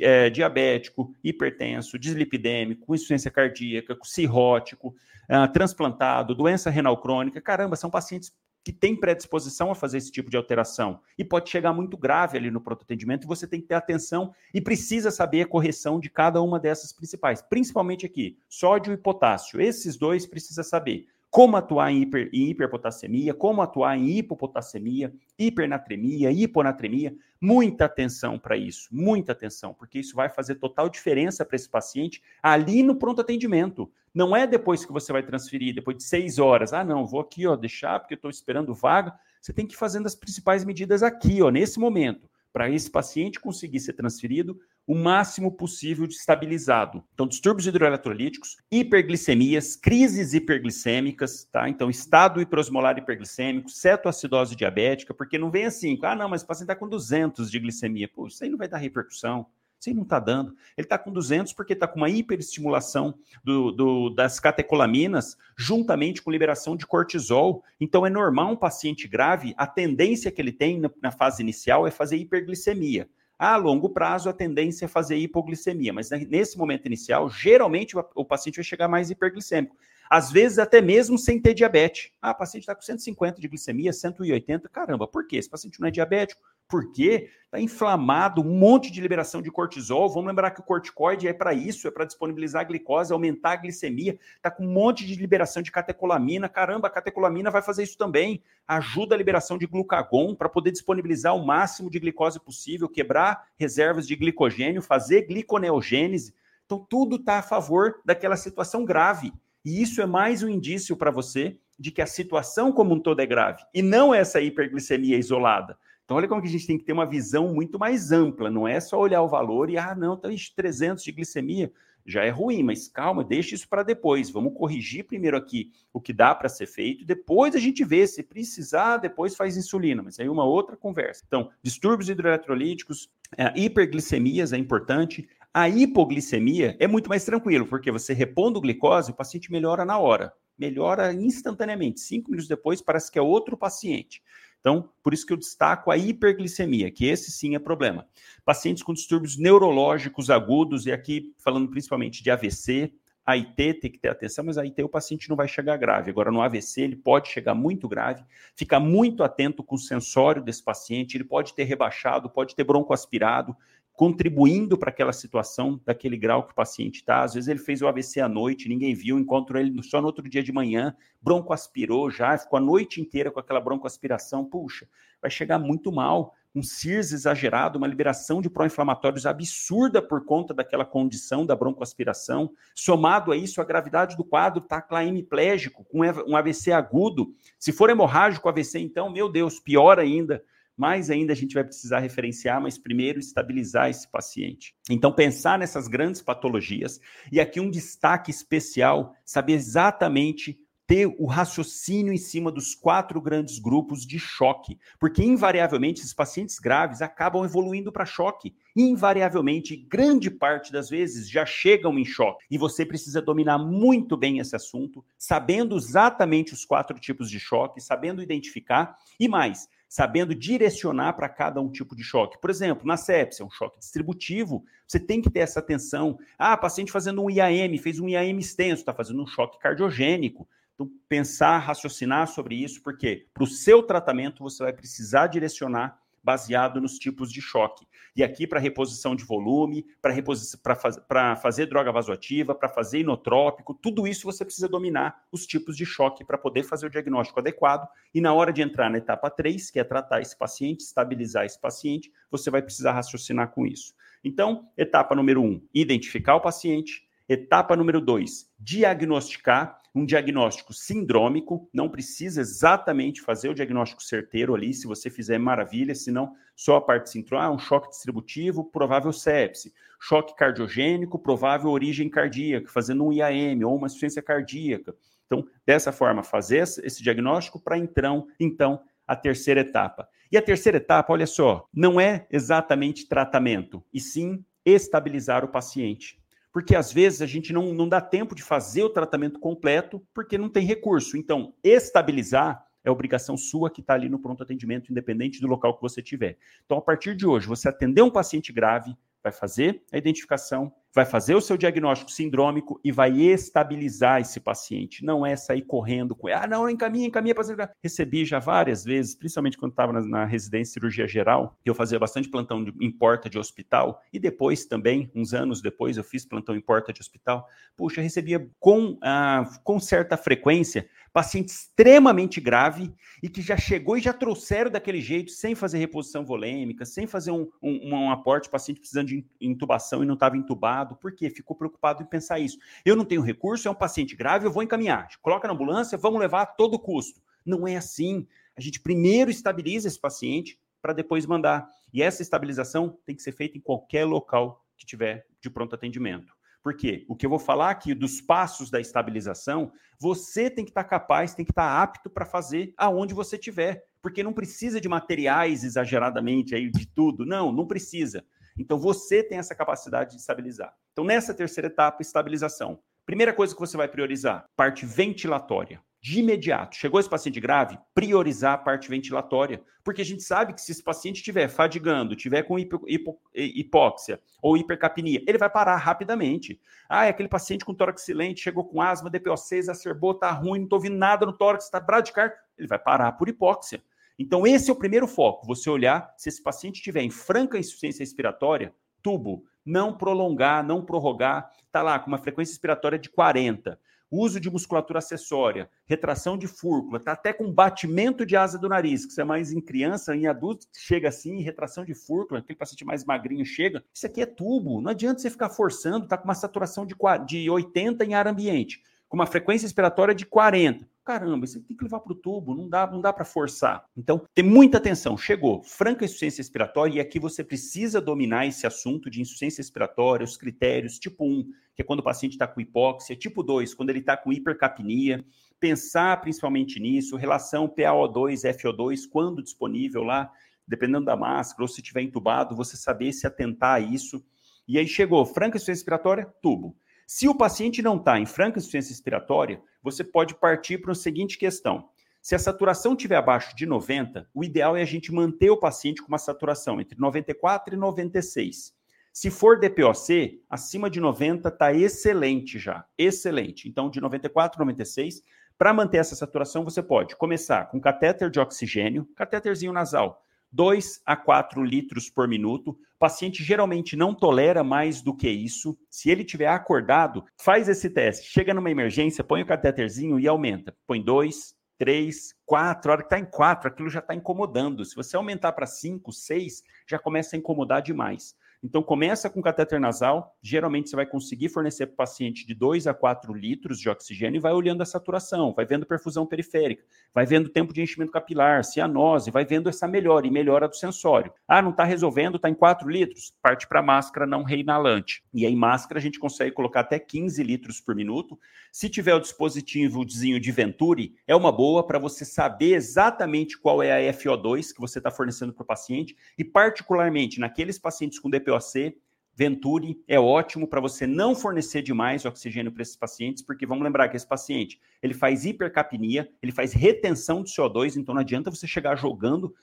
é, diabético, hipertenso, dislipidêmico, insuficiência cardíaca, cirrótico, uh, transplantado, doença renal crônica, caramba, são pacientes que têm predisposição a fazer esse tipo de alteração. E pode chegar muito grave ali no pronto atendimento você tem que ter atenção e precisa saber a correção de cada uma dessas principais, principalmente aqui, sódio e potássio. Esses dois precisa saber como atuar em, hiper, em hiperpotassemia, como atuar em hipopotassemia, hipernatremia, hiponatremia. Muita atenção para isso, muita atenção, porque isso vai fazer total diferença para esse paciente ali no pronto atendimento. Não é depois que você vai transferir, depois de seis horas. Ah, não, vou aqui, ó, deixar porque estou esperando vaga. Você tem que ir fazendo as principais medidas aqui, ó, nesse momento para esse paciente conseguir ser transferido o máximo possível de estabilizado. Então, distúrbios hidroeletrolíticos, hiperglicemias, crises hiperglicêmicas, tá? Então, estado hiperosmolar hiperglicêmico, cetoacidose diabética, porque não vem assim, ah, não, mas o paciente está com 200 de glicemia. Pô, isso aí não vai dar repercussão. Aí não está dando. Ele está com 200 porque está com uma hiperestimulação do, do, das catecolaminas, juntamente com liberação de cortisol. Então, é normal um paciente grave, a tendência que ele tem na, na fase inicial é fazer hiperglicemia. A longo prazo, a tendência é fazer hipoglicemia, mas nesse momento inicial, geralmente o paciente vai chegar mais hiperglicêmico. Às vezes, até mesmo sem ter diabetes. Ah, o paciente está com 150 de glicemia, 180. Caramba, por quê? Esse paciente não é diabético. Por quê? Está inflamado, um monte de liberação de cortisol. Vamos lembrar que o corticoide é para isso, é para disponibilizar a glicose, aumentar a glicemia. Está com um monte de liberação de catecolamina. Caramba, a catecolamina vai fazer isso também. Ajuda a liberação de glucagon para poder disponibilizar o máximo de glicose possível, quebrar reservas de glicogênio, fazer gliconeogênese. Então, tudo está a favor daquela situação grave. E isso é mais um indício para você de que a situação como um todo é grave e não essa hiperglicemia isolada. Então, olha como que a gente tem que ter uma visão muito mais ampla, não é só olhar o valor e, ah, não, tá 300 de glicemia, já é ruim, mas calma, deixa isso para depois. Vamos corrigir primeiro aqui o que dá para ser feito, depois a gente vê, se precisar, depois faz insulina, mas aí uma outra conversa. Então, distúrbios hidroeletrolíticos, é, hiperglicemias é importante, a hipoglicemia é muito mais tranquilo, porque você repondo glicose, o paciente melhora na hora, melhora instantaneamente. Cinco minutos depois, parece que é outro paciente. Então, por isso que eu destaco a hiperglicemia, que esse sim é problema. Pacientes com distúrbios neurológicos agudos, e aqui falando principalmente de AVC, AIT tem que ter atenção, mas AIT o paciente não vai chegar grave. Agora, no AVC, ele pode chegar muito grave. Fica muito atento com o sensório desse paciente, ele pode ter rebaixado, pode ter broncoaspirado, contribuindo para aquela situação, daquele grau que o paciente está. Às vezes ele fez o AVC à noite, ninguém viu, encontrou ele só no outro dia de manhã, broncoaspirou já, ficou a noite inteira com aquela broncoaspiração. Puxa, vai chegar muito mal, um CIRS exagerado, uma liberação de pró-inflamatórios absurda por conta daquela condição da broncoaspiração. Somado a isso, a gravidade do quadro está lá hemiplégico, com um AVC agudo. Se for hemorrágico AVC, então, meu Deus, pior ainda mais ainda a gente vai precisar referenciar, mas primeiro estabilizar esse paciente. Então, pensar nessas grandes patologias, e aqui um destaque especial, saber exatamente ter o raciocínio em cima dos quatro grandes grupos de choque, porque invariavelmente esses pacientes graves acabam evoluindo para choque. Invariavelmente, grande parte das vezes já chegam em choque. E você precisa dominar muito bem esse assunto, sabendo exatamente os quatro tipos de choque, sabendo identificar e mais, sabendo direcionar para cada um tipo de choque. Por exemplo, na sepsia, um choque distributivo, você tem que ter essa atenção. Ah, paciente fazendo um IAM, fez um IAM extenso, está fazendo um choque cardiogênico. Então, pensar, raciocinar sobre isso, porque para o seu tratamento você vai precisar direcionar baseado nos tipos de choque. E aqui para reposição de volume, para faz, fazer droga vasoativa, para fazer inotrópico, tudo isso você precisa dominar os tipos de choque para poder fazer o diagnóstico adequado. E na hora de entrar na etapa 3, que é tratar esse paciente, estabilizar esse paciente, você vai precisar raciocinar com isso. Então, etapa número 1, um, identificar o paciente. Etapa número 2, diagnosticar um diagnóstico sindrômico, não precisa exatamente fazer o diagnóstico certeiro ali, se você fizer maravilha, senão só a parte sindrômica, ah, um choque distributivo, provável sepse, choque cardiogênico, provável origem cardíaca, fazendo um IAM ou uma insuficiência cardíaca. Então, dessa forma, fazer esse diagnóstico para então, então, a terceira etapa. E a terceira etapa, olha só, não é exatamente tratamento, e sim estabilizar o paciente porque às vezes a gente não, não dá tempo de fazer o tratamento completo porque não tem recurso. Então, estabilizar é obrigação sua que está ali no pronto atendimento, independente do local que você tiver. Então, a partir de hoje, você atender um paciente grave, vai fazer a identificação, vai fazer o seu diagnóstico sindrômico e vai estabilizar esse paciente. Não é sair correndo com, ah, não, encaminha, encaminha para Recebi já várias vezes, principalmente quando estava na, na, residência de cirurgia geral, eu fazia bastante plantão de, em porta de hospital e depois também, uns anos depois, eu fiz plantão em porta de hospital. Puxa, recebia com, ah, com certa frequência paciente extremamente grave e que já chegou e já trouxeram daquele jeito, sem fazer reposição volêmica, sem fazer um, um, um aporte, paciente precisando de intubação e não estava entubado. Por quê? Ficou preocupado em pensar isso. Eu não tenho recurso, é um paciente grave, eu vou encaminhar. Coloca na ambulância, vamos levar a todo custo. Não é assim. A gente primeiro estabiliza esse paciente, para depois mandar. E essa estabilização tem que ser feita em qualquer local que tiver de pronto atendimento. Por quê? O que eu vou falar aqui dos passos da estabilização, você tem que estar tá capaz, tem que estar tá apto para fazer aonde você estiver. Porque não precisa de materiais exageradamente aí de tudo. Não, não precisa. Então você tem essa capacidade de estabilizar. Então, nessa terceira etapa, estabilização. Primeira coisa que você vai priorizar: parte ventilatória de imediato, chegou esse paciente grave, priorizar a parte ventilatória, porque a gente sabe que se esse paciente estiver fadigando, tiver com hipo, hipo, hipóxia ou hipercapnia, ele vai parar rapidamente. Ah, é aquele paciente com tórax silente, chegou com asma, DPOC, exacerbou, tá ruim, não tô ouvindo nada no tórax, tá bradicardia, ele vai parar por hipóxia. Então esse é o primeiro foco, você olhar se esse paciente estiver em franca insuficiência respiratória, tubo, não prolongar, não prorrogar, tá lá com uma frequência respiratória de 40 uso de musculatura acessória, retração de fúrcula, tá até com batimento de asa do nariz, que você é mais em criança, em adulto, chega assim, retração de fúrcula, aquele paciente mais magrinho chega. Isso aqui é tubo, não adianta você ficar forçando, tá com uma saturação de, de 80 em ar ambiente, com uma frequência respiratória de 40 caramba, isso tem que levar para o tubo, não dá, não dá para forçar. Então, tem muita atenção. Chegou, franca insuficiência respiratória, e aqui você precisa dominar esse assunto de insuficiência respiratória, os critérios, tipo 1, que é quando o paciente está com hipóxia, tipo 2, quando ele está com hipercapnia, pensar principalmente nisso, relação PaO2, FO2, quando disponível lá, dependendo da máscara, ou se tiver entubado, você saber se atentar a isso. E aí chegou, franca insuficiência respiratória, tubo. Se o paciente não está em franca insuficiência respiratória, você pode partir para a seguinte questão. Se a saturação estiver abaixo de 90, o ideal é a gente manter o paciente com uma saturação entre 94 e 96. Se for DPOC, acima de 90 está excelente já, excelente. Então, de 94 a 96, para manter essa saturação, você pode começar com catéter de oxigênio, catéterzinho nasal, 2 a 4 litros por minuto. O paciente geralmente não tolera mais do que isso. Se ele tiver acordado, faz esse teste. Chega numa emergência, põe o catéterzinho e aumenta. Põe 2, 3, 4. A hora que está em 4, aquilo já está incomodando. Se você aumentar para 5, 6, já começa a incomodar demais. Então, começa com catéter nasal. Geralmente, você vai conseguir fornecer para o paciente de 2 a 4 litros de oxigênio e vai olhando a saturação, vai vendo perfusão periférica, vai vendo tempo de enchimento capilar, cianose, vai vendo essa melhora e melhora do sensório. Ah, não está resolvendo, está em 4 litros, parte para máscara não reinalante. E aí, máscara, a gente consegue colocar até 15 litros por minuto. Se tiver o dispositivozinho de Venturi, é uma boa para você saber exatamente qual é a FO2 que você está fornecendo para o paciente e, particularmente, naqueles pacientes com DPO HPOC, Venturi é ótimo para você não fornecer demais oxigênio para esses pacientes, porque vamos lembrar que esse paciente ele faz hipercapnia, ele faz retenção de CO2, então não adianta você chegar jogando uh,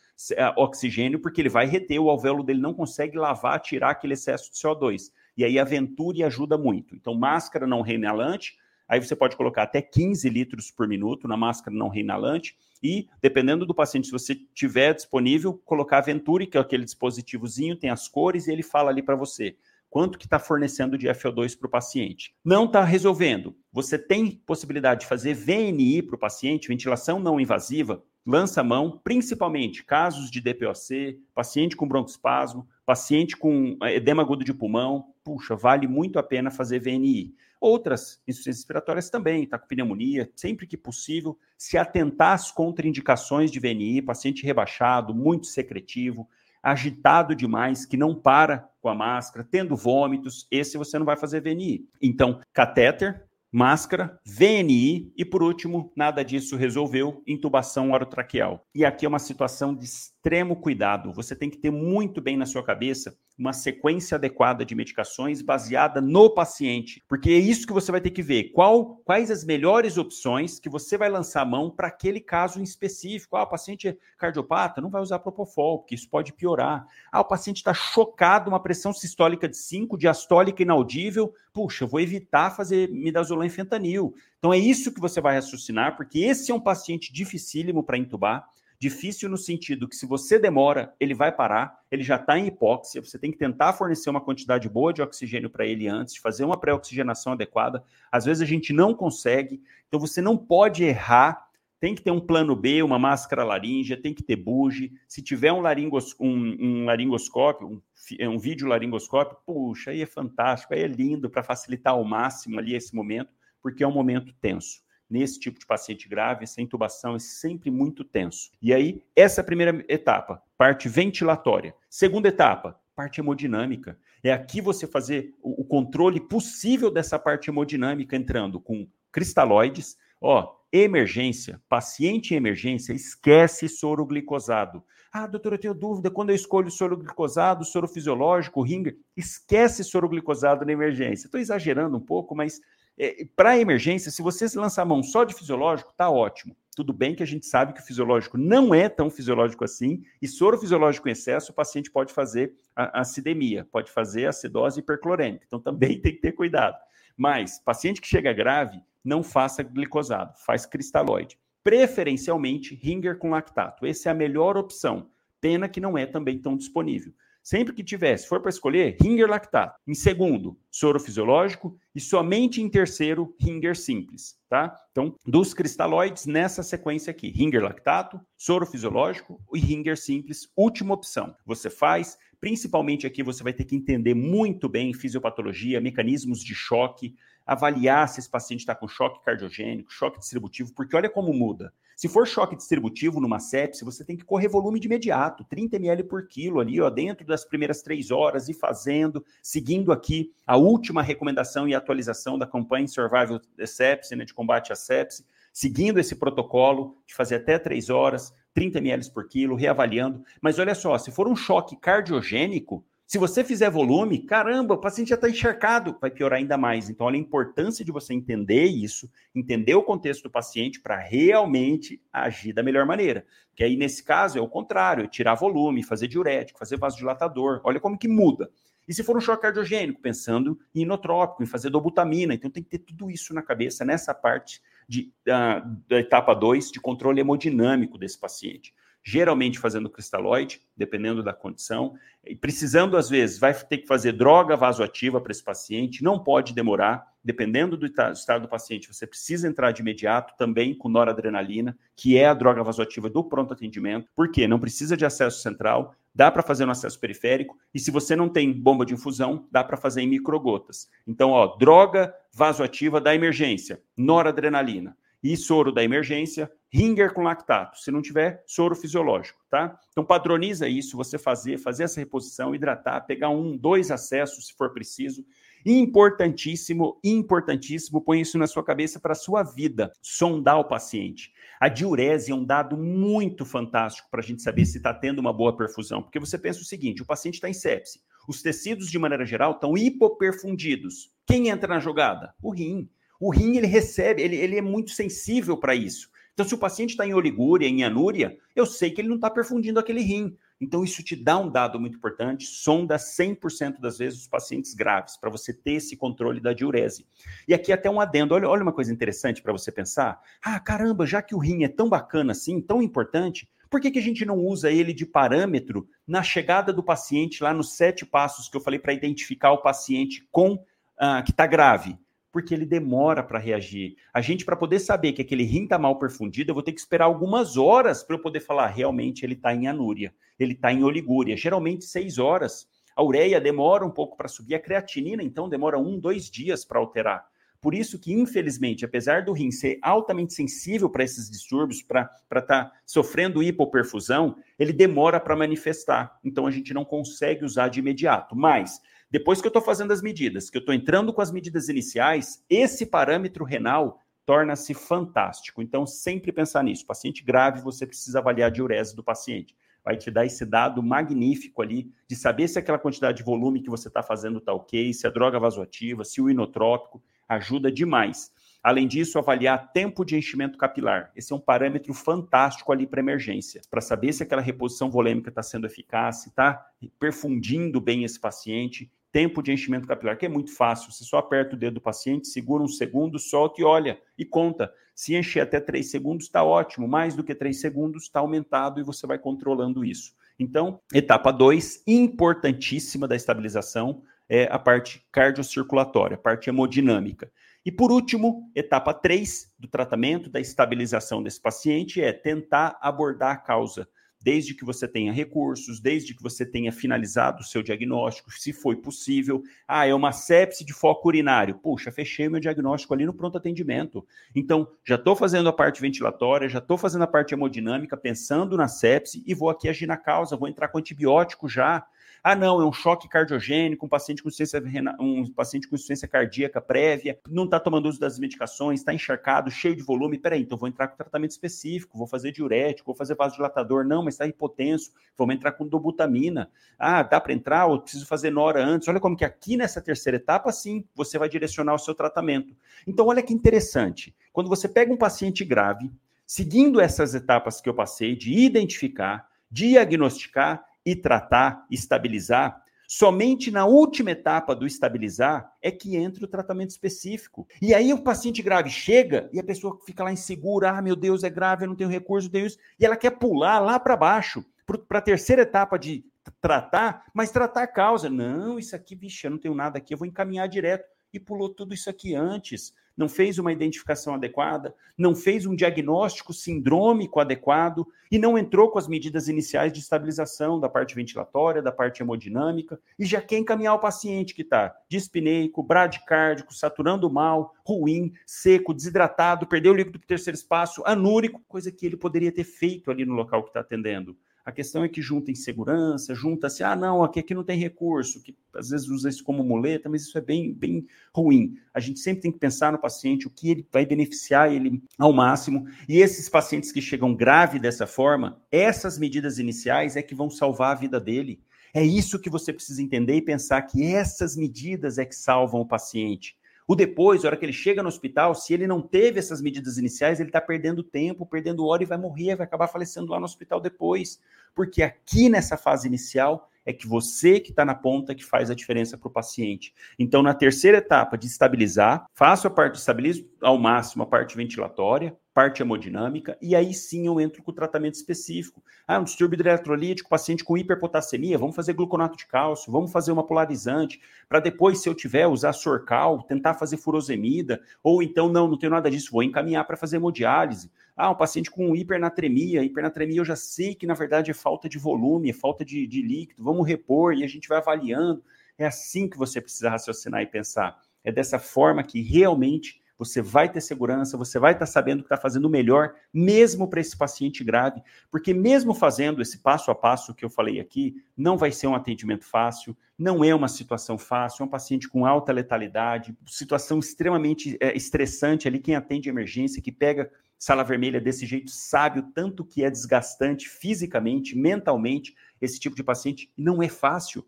oxigênio, porque ele vai reter, o alvéolo dele não consegue lavar, tirar aquele excesso de CO2. E aí a Venturi ajuda muito. Então, máscara não reinalante, Aí você pode colocar até 15 litros por minuto na máscara não reinalante e, dependendo do paciente, se você tiver disponível, colocar a Venturi, que é aquele dispositivozinho, tem as cores e ele fala ali para você quanto que está fornecendo de FO2 para o paciente. Não está resolvendo. Você tem possibilidade de fazer VNI para o paciente, ventilação não invasiva, lança a mão, principalmente casos de DPOC, paciente com broncoespasmo, paciente com eh, edema agudo de pulmão, puxa, vale muito a pena fazer VNI. Outras insuficiências respiratórias também, tá com pneumonia, sempre que possível, se atentar às contraindicações de VNI, paciente rebaixado, muito secretivo, agitado demais, que não para com a máscara, tendo vômitos, esse você não vai fazer VNI. Então, catéter, máscara, VNI e, por último, nada disso resolveu, intubação orotraqueal. E aqui é uma situação de extremo cuidado. Você tem que ter muito bem na sua cabeça uma sequência adequada de medicações baseada no paciente, porque é isso que você vai ter que ver. Qual, quais as melhores opções que você vai lançar a mão para aquele caso em específico? Ah, o paciente é cardiopata, não vai usar propofol, porque isso pode piorar. Ah, o paciente está chocado, uma pressão sistólica de 5, diastólica inaudível. Puxa, eu vou evitar fazer midazolam e fentanil. Então é isso que você vai raciocinar, porque esse é um paciente dificílimo para intubar Difícil no sentido que se você demora, ele vai parar, ele já está em hipóxia, você tem que tentar fornecer uma quantidade boa de oxigênio para ele antes, fazer uma pré-oxigenação adequada. Às vezes a gente não consegue, então você não pode errar tem que ter um plano B, uma máscara laríngea, tem que ter buge. Se tiver um, laringos, um, um laringoscópio, um, um vídeo laringoscópio, puxa, aí é fantástico, aí é lindo para facilitar ao máximo ali esse momento, porque é um momento tenso. Nesse tipo de paciente grave, essa intubação é sempre muito tenso. E aí, essa é a primeira etapa, parte ventilatória. Segunda etapa, parte hemodinâmica. É aqui você fazer o, controle possível dessa parte hemodinâmica, entrando com cristalóides. Ó, emergência, paciente em emergência, esquece soro glicosado. Ah, doutor, eu tenho dúvida, quando eu escolho soro glicosado, soro fisiológico, ringer, esquece soro glicosado na emergência. Estou exagerando um pouco, mas é, para emergência, se você lançar mão só de fisiológico, tá ótimo. Tudo bem que a gente sabe que o fisiológico não é tão fisiológico assim, e soro fisiológico em excesso, o paciente pode fazer a acidemia, pode fazer acidose hiperclorêmica. Então também tem que ter cuidado. Mas, paciente que chega grave, não faça glicosado, faz cristalóide. Preferencialmente, ringer com lactato. Essa é a melhor opção. Pena que não é também tão disponível. Sempre que tiver, se for para escolher, ringer lactato. Em segundo, soro fisiológico. E somente em terceiro, ringer simples, tá? Então, dos cristalóides, nessa sequência aqui, ringer lactato, soro fisiológico e ringer simples, última opção. Você faz, principalmente aqui você vai ter que entender muito bem fisiopatologia, mecanismos de choque, avaliar se esse paciente está com choque cardiogênico, choque distributivo, porque olha como muda. Se for choque distributivo numa sepse, você tem que correr volume de imediato, 30 ml por quilo ali, ó, dentro das primeiras três horas e fazendo, seguindo aqui a última recomendação e atualização da campanha Survival Sepse, né, de combate à sepse, seguindo esse protocolo de fazer até três horas, 30 ml por quilo, reavaliando. Mas olha só, se for um choque cardiogênico, se você fizer volume, caramba, o paciente já está encharcado, vai piorar ainda mais. Então, olha a importância de você entender isso, entender o contexto do paciente para realmente agir da melhor maneira. Que aí, nesse caso, é o contrário, é tirar volume, fazer diurético, fazer vasodilatador. Olha como que muda. E se for um choque cardiogênico, pensando em inotrópico, em fazer dobutamina. Então, tem que ter tudo isso na cabeça nessa parte de, uh, da etapa 2 de controle hemodinâmico desse paciente geralmente fazendo cristalóide, dependendo da condição, e precisando, às vezes, vai ter que fazer droga vasoativa para esse paciente, não pode demorar, dependendo do estado do paciente, você precisa entrar de imediato também com noradrenalina, que é a droga vasoativa do pronto atendimento, porque não precisa de acesso central, dá para fazer no acesso periférico, e se você não tem bomba de infusão, dá para fazer em microgotas. Então, ó, droga vasoativa da emergência, noradrenalina e soro da emergência, ringer com lactato, se não tiver soro fisiológico, tá? Então padroniza isso, você fazer, fazer essa reposição, hidratar, pegar um, dois acessos se for preciso. Importantíssimo, importantíssimo, põe isso na sua cabeça para a sua vida, sondar o paciente. A diurese é um dado muito fantástico para a gente saber se está tendo uma boa perfusão, porque você pensa o seguinte: o paciente está em sepse, os tecidos, de maneira geral, estão hipoperfundidos. Quem entra na jogada? O rim. O rim ele recebe, ele, ele é muito sensível para isso. Então, se o paciente está em oligúria, em anúria, eu sei que ele não está perfundindo aquele rim. Então, isso te dá um dado muito importante, sonda 100% das vezes os pacientes graves, para você ter esse controle da diurese. E aqui até um adendo, olha, olha uma coisa interessante para você pensar. Ah, caramba, já que o rim é tão bacana assim, tão importante, por que, que a gente não usa ele de parâmetro na chegada do paciente, lá nos sete passos que eu falei para identificar o paciente com ah, que está grave? Porque ele demora para reagir. A gente, para poder saber que aquele rim está mal perfundido, eu vou ter que esperar algumas horas para eu poder falar, realmente ele está em anúria, ele está em oligúria, geralmente seis horas. A ureia demora um pouco para subir, a creatinina, então, demora um, dois dias para alterar. Por isso que, infelizmente, apesar do rim ser altamente sensível para esses distúrbios, para estar tá sofrendo hipoperfusão, ele demora para manifestar. Então, a gente não consegue usar de imediato. Mas, depois que eu estou fazendo as medidas, que eu estou entrando com as medidas iniciais, esse parâmetro renal torna-se fantástico. Então, sempre pensar nisso. Paciente grave, você precisa avaliar a diurese do paciente. Vai te dar esse dado magnífico ali de saber se aquela quantidade de volume que você está fazendo está ok, se a droga vasoativa, se o inotrópico, ajuda demais. Além disso, avaliar tempo de enchimento capilar. Esse é um parâmetro fantástico ali para emergência, para saber se aquela reposição volêmica está sendo eficaz, se está perfundindo bem esse paciente tempo de enchimento capilar, que é muito fácil. Você só aperta o dedo do paciente, segura um segundo, solta e olha e conta. Se encher até três segundos, está ótimo. Mais do que três segundos, está aumentado e você vai controlando isso. Então, etapa 2, importantíssima da estabilização, é a parte cardiocirculatória, a parte hemodinâmica. E por último, etapa 3 do tratamento, da estabilização desse paciente, é tentar abordar a causa desde que você tenha recursos, desde que você tenha finalizado o seu diagnóstico, se foi possível. Ah, é uma sepse de foco urinário. Puxa, fechei meu diagnóstico ali no pronto atendimento. Então, já estou fazendo a parte ventilatória, já estou fazendo a parte hemodinâmica, pensando na sepse e vou aqui agir na causa, vou entrar com antibiótico já. Ah, não, é um choque cardiogênico, um paciente com insuficiência, um paciente com insuficiência cardíaca prévia, não está tomando uso das medicações, está encharcado, cheio de volume. Peraí, então vou entrar com tratamento específico, vou fazer diurético, vou fazer vasodilatador. Não, mas está hipotenso, vamos entrar com dobutamina. Ah, dá para entrar ou preciso fazer nora antes? Olha como que aqui nessa terceira etapa, sim, você vai direcionar o seu tratamento. Então, olha que interessante. Quando você pega um paciente grave, seguindo essas etapas que eu passei de identificar, diagnosticar e tratar, estabilizar, somente na última etapa do estabilizar é que entra o tratamento específico. E aí o paciente grave chega e a pessoa fica lá insegura, ah, meu Deus, é grave, eu não tenho recurso, eu tenho isso, e ela quer pular lá para baixo, para a terceira etapa de tratar, mas tratar a causa. Não, isso aqui, vixe, eu não tenho nada aqui, eu vou encaminhar direto. E pulou tudo isso aqui antes não fez uma identificação adequada, não fez um diagnóstico sindrômico adequado e não entrou com as medidas iniciais de estabilização da parte ventilatória, da parte hemodinâmica, e já quer encaminhar o paciente que está dispneico, bradicárdico, saturando mal, ruim, seco, desidratado, perdeu o líquido para o terceiro espaço, anúrico, coisa que ele poderia ter feito ali no local que está atendendo. A questão é que junta insegurança, junta-se, ah, não, aqui, aqui não tem recurso, que às vezes usa isso como muleta, mas isso é bem, bem ruim. A gente sempre tem que pensar no paciente, o que ele vai beneficiar ele ao máximo. E esses pacientes que chegam grave dessa forma, essas medidas iniciais é que vão salvar a vida dele. É isso que você precisa entender e pensar que essas medidas é que salvam o paciente. O depois, a hora que ele chega no hospital, se ele não teve essas medidas iniciais, ele está perdendo tempo, perdendo hora e vai morrer, vai acabar falecendo lá no hospital depois. Porque aqui nessa fase inicial é que você que está na ponta que faz a diferença para o paciente. Então, na terceira etapa de estabilizar, faço a parte estabilizo ao máximo a parte ventilatória, parte hemodinâmica, e aí sim eu entro com o tratamento específico. Ah, um distúrbio eletrolítico, paciente com hiperpotassemia, vamos fazer gluconato de cálcio, vamos fazer uma polarizante, para depois, se eu tiver, usar sorcal, tentar fazer furosemida, ou então, não, não tenho nada disso, vou encaminhar para fazer hemodiálise. Ah, um paciente com hipernatremia, hipernatremia eu já sei que, na verdade, é falta de volume, é falta de, de líquido, vamos repor, e a gente vai avaliando. É assim que você precisa raciocinar e pensar. É dessa forma que realmente você vai ter segurança, você vai estar sabendo que está fazendo o melhor, mesmo para esse paciente grave, porque mesmo fazendo esse passo a passo que eu falei aqui, não vai ser um atendimento fácil, não é uma situação fácil, é um paciente com alta letalidade, situação extremamente é, estressante ali, quem atende emergência, que pega sala vermelha desse jeito, sabe o tanto que é desgastante fisicamente, mentalmente, esse tipo de paciente, não é fácil.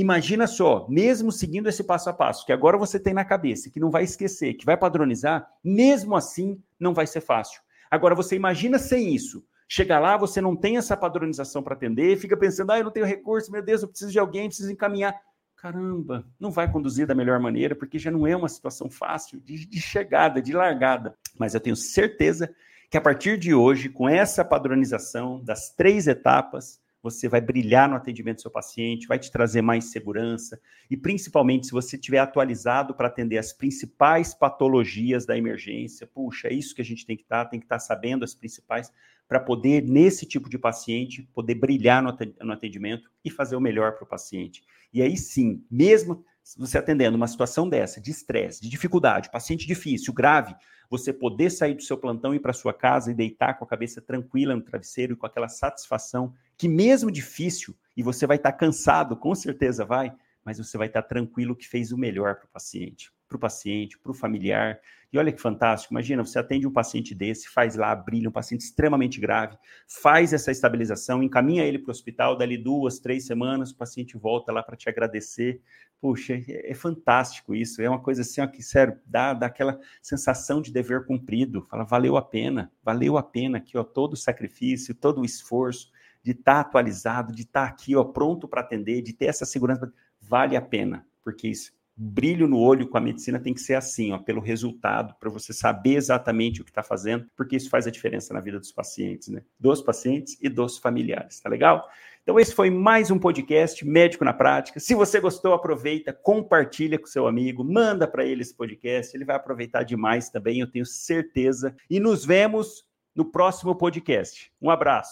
Imagina só, mesmo seguindo esse passo a passo, que agora você tem na cabeça, que não vai esquecer, que vai padronizar, mesmo assim não vai ser fácil. Agora você imagina sem isso. Chega lá, você não tem essa padronização para atender, fica pensando, ah, eu não tenho recurso, meu Deus, eu preciso de alguém, preciso encaminhar. Caramba, não vai conduzir da melhor maneira, porque já não é uma situação fácil de, de chegada, de largada. Mas eu tenho certeza que a partir de hoje, com essa padronização das três etapas, você vai brilhar no atendimento do seu paciente, vai te trazer mais segurança e principalmente se você tiver atualizado para atender as principais patologias da emergência, puxa, é isso que a gente tem que estar, tá, tem que estar tá sabendo as principais para poder nesse tipo de paciente poder brilhar no atendimento e fazer o melhor para o paciente. E aí sim, mesmo você atendendo uma situação dessa, de estresse, de dificuldade, paciente difícil, grave, você poder sair do seu plantão e ir para sua casa e deitar com a cabeça tranquila no travesseiro e com aquela satisfação que mesmo difícil, e você vai estar cansado, com certeza vai, mas você vai estar tranquilo que fez o melhor para o paciente, para o paciente, para o familiar. E olha que fantástico, imagina, você atende um paciente desse, faz lá, brilha, um paciente extremamente grave, faz essa estabilização, encaminha ele para o hospital, dali duas, três semanas, o paciente volta lá para te agradecer. Puxa, é, é, fantástico isso, é uma coisa assim, ó, que, sério, dá, dá aquela sensação de dever cumprido, fala, valeu a pena, valeu a pena aqui, ó, todo o sacrifício, todo o esforço, de estar tá atualizado, de estar tá aqui, ó, pronto para atender, de ter essa segurança, vale a pena, porque isso, brilho no olho com a medicina tem que ser assim, ó, pelo resultado, para você saber exatamente o que está fazendo, porque isso faz a diferença na vida dos pacientes, né? Dos pacientes e dos familiares, tá legal? Então, esse foi mais um podcast Médico na Prática. Se você gostou, aproveita, compartilha com seu amigo, manda para ele esse podcast, ele vai aproveitar demais também, eu tenho certeza. E nos vemos no próximo podcast. Um abraço.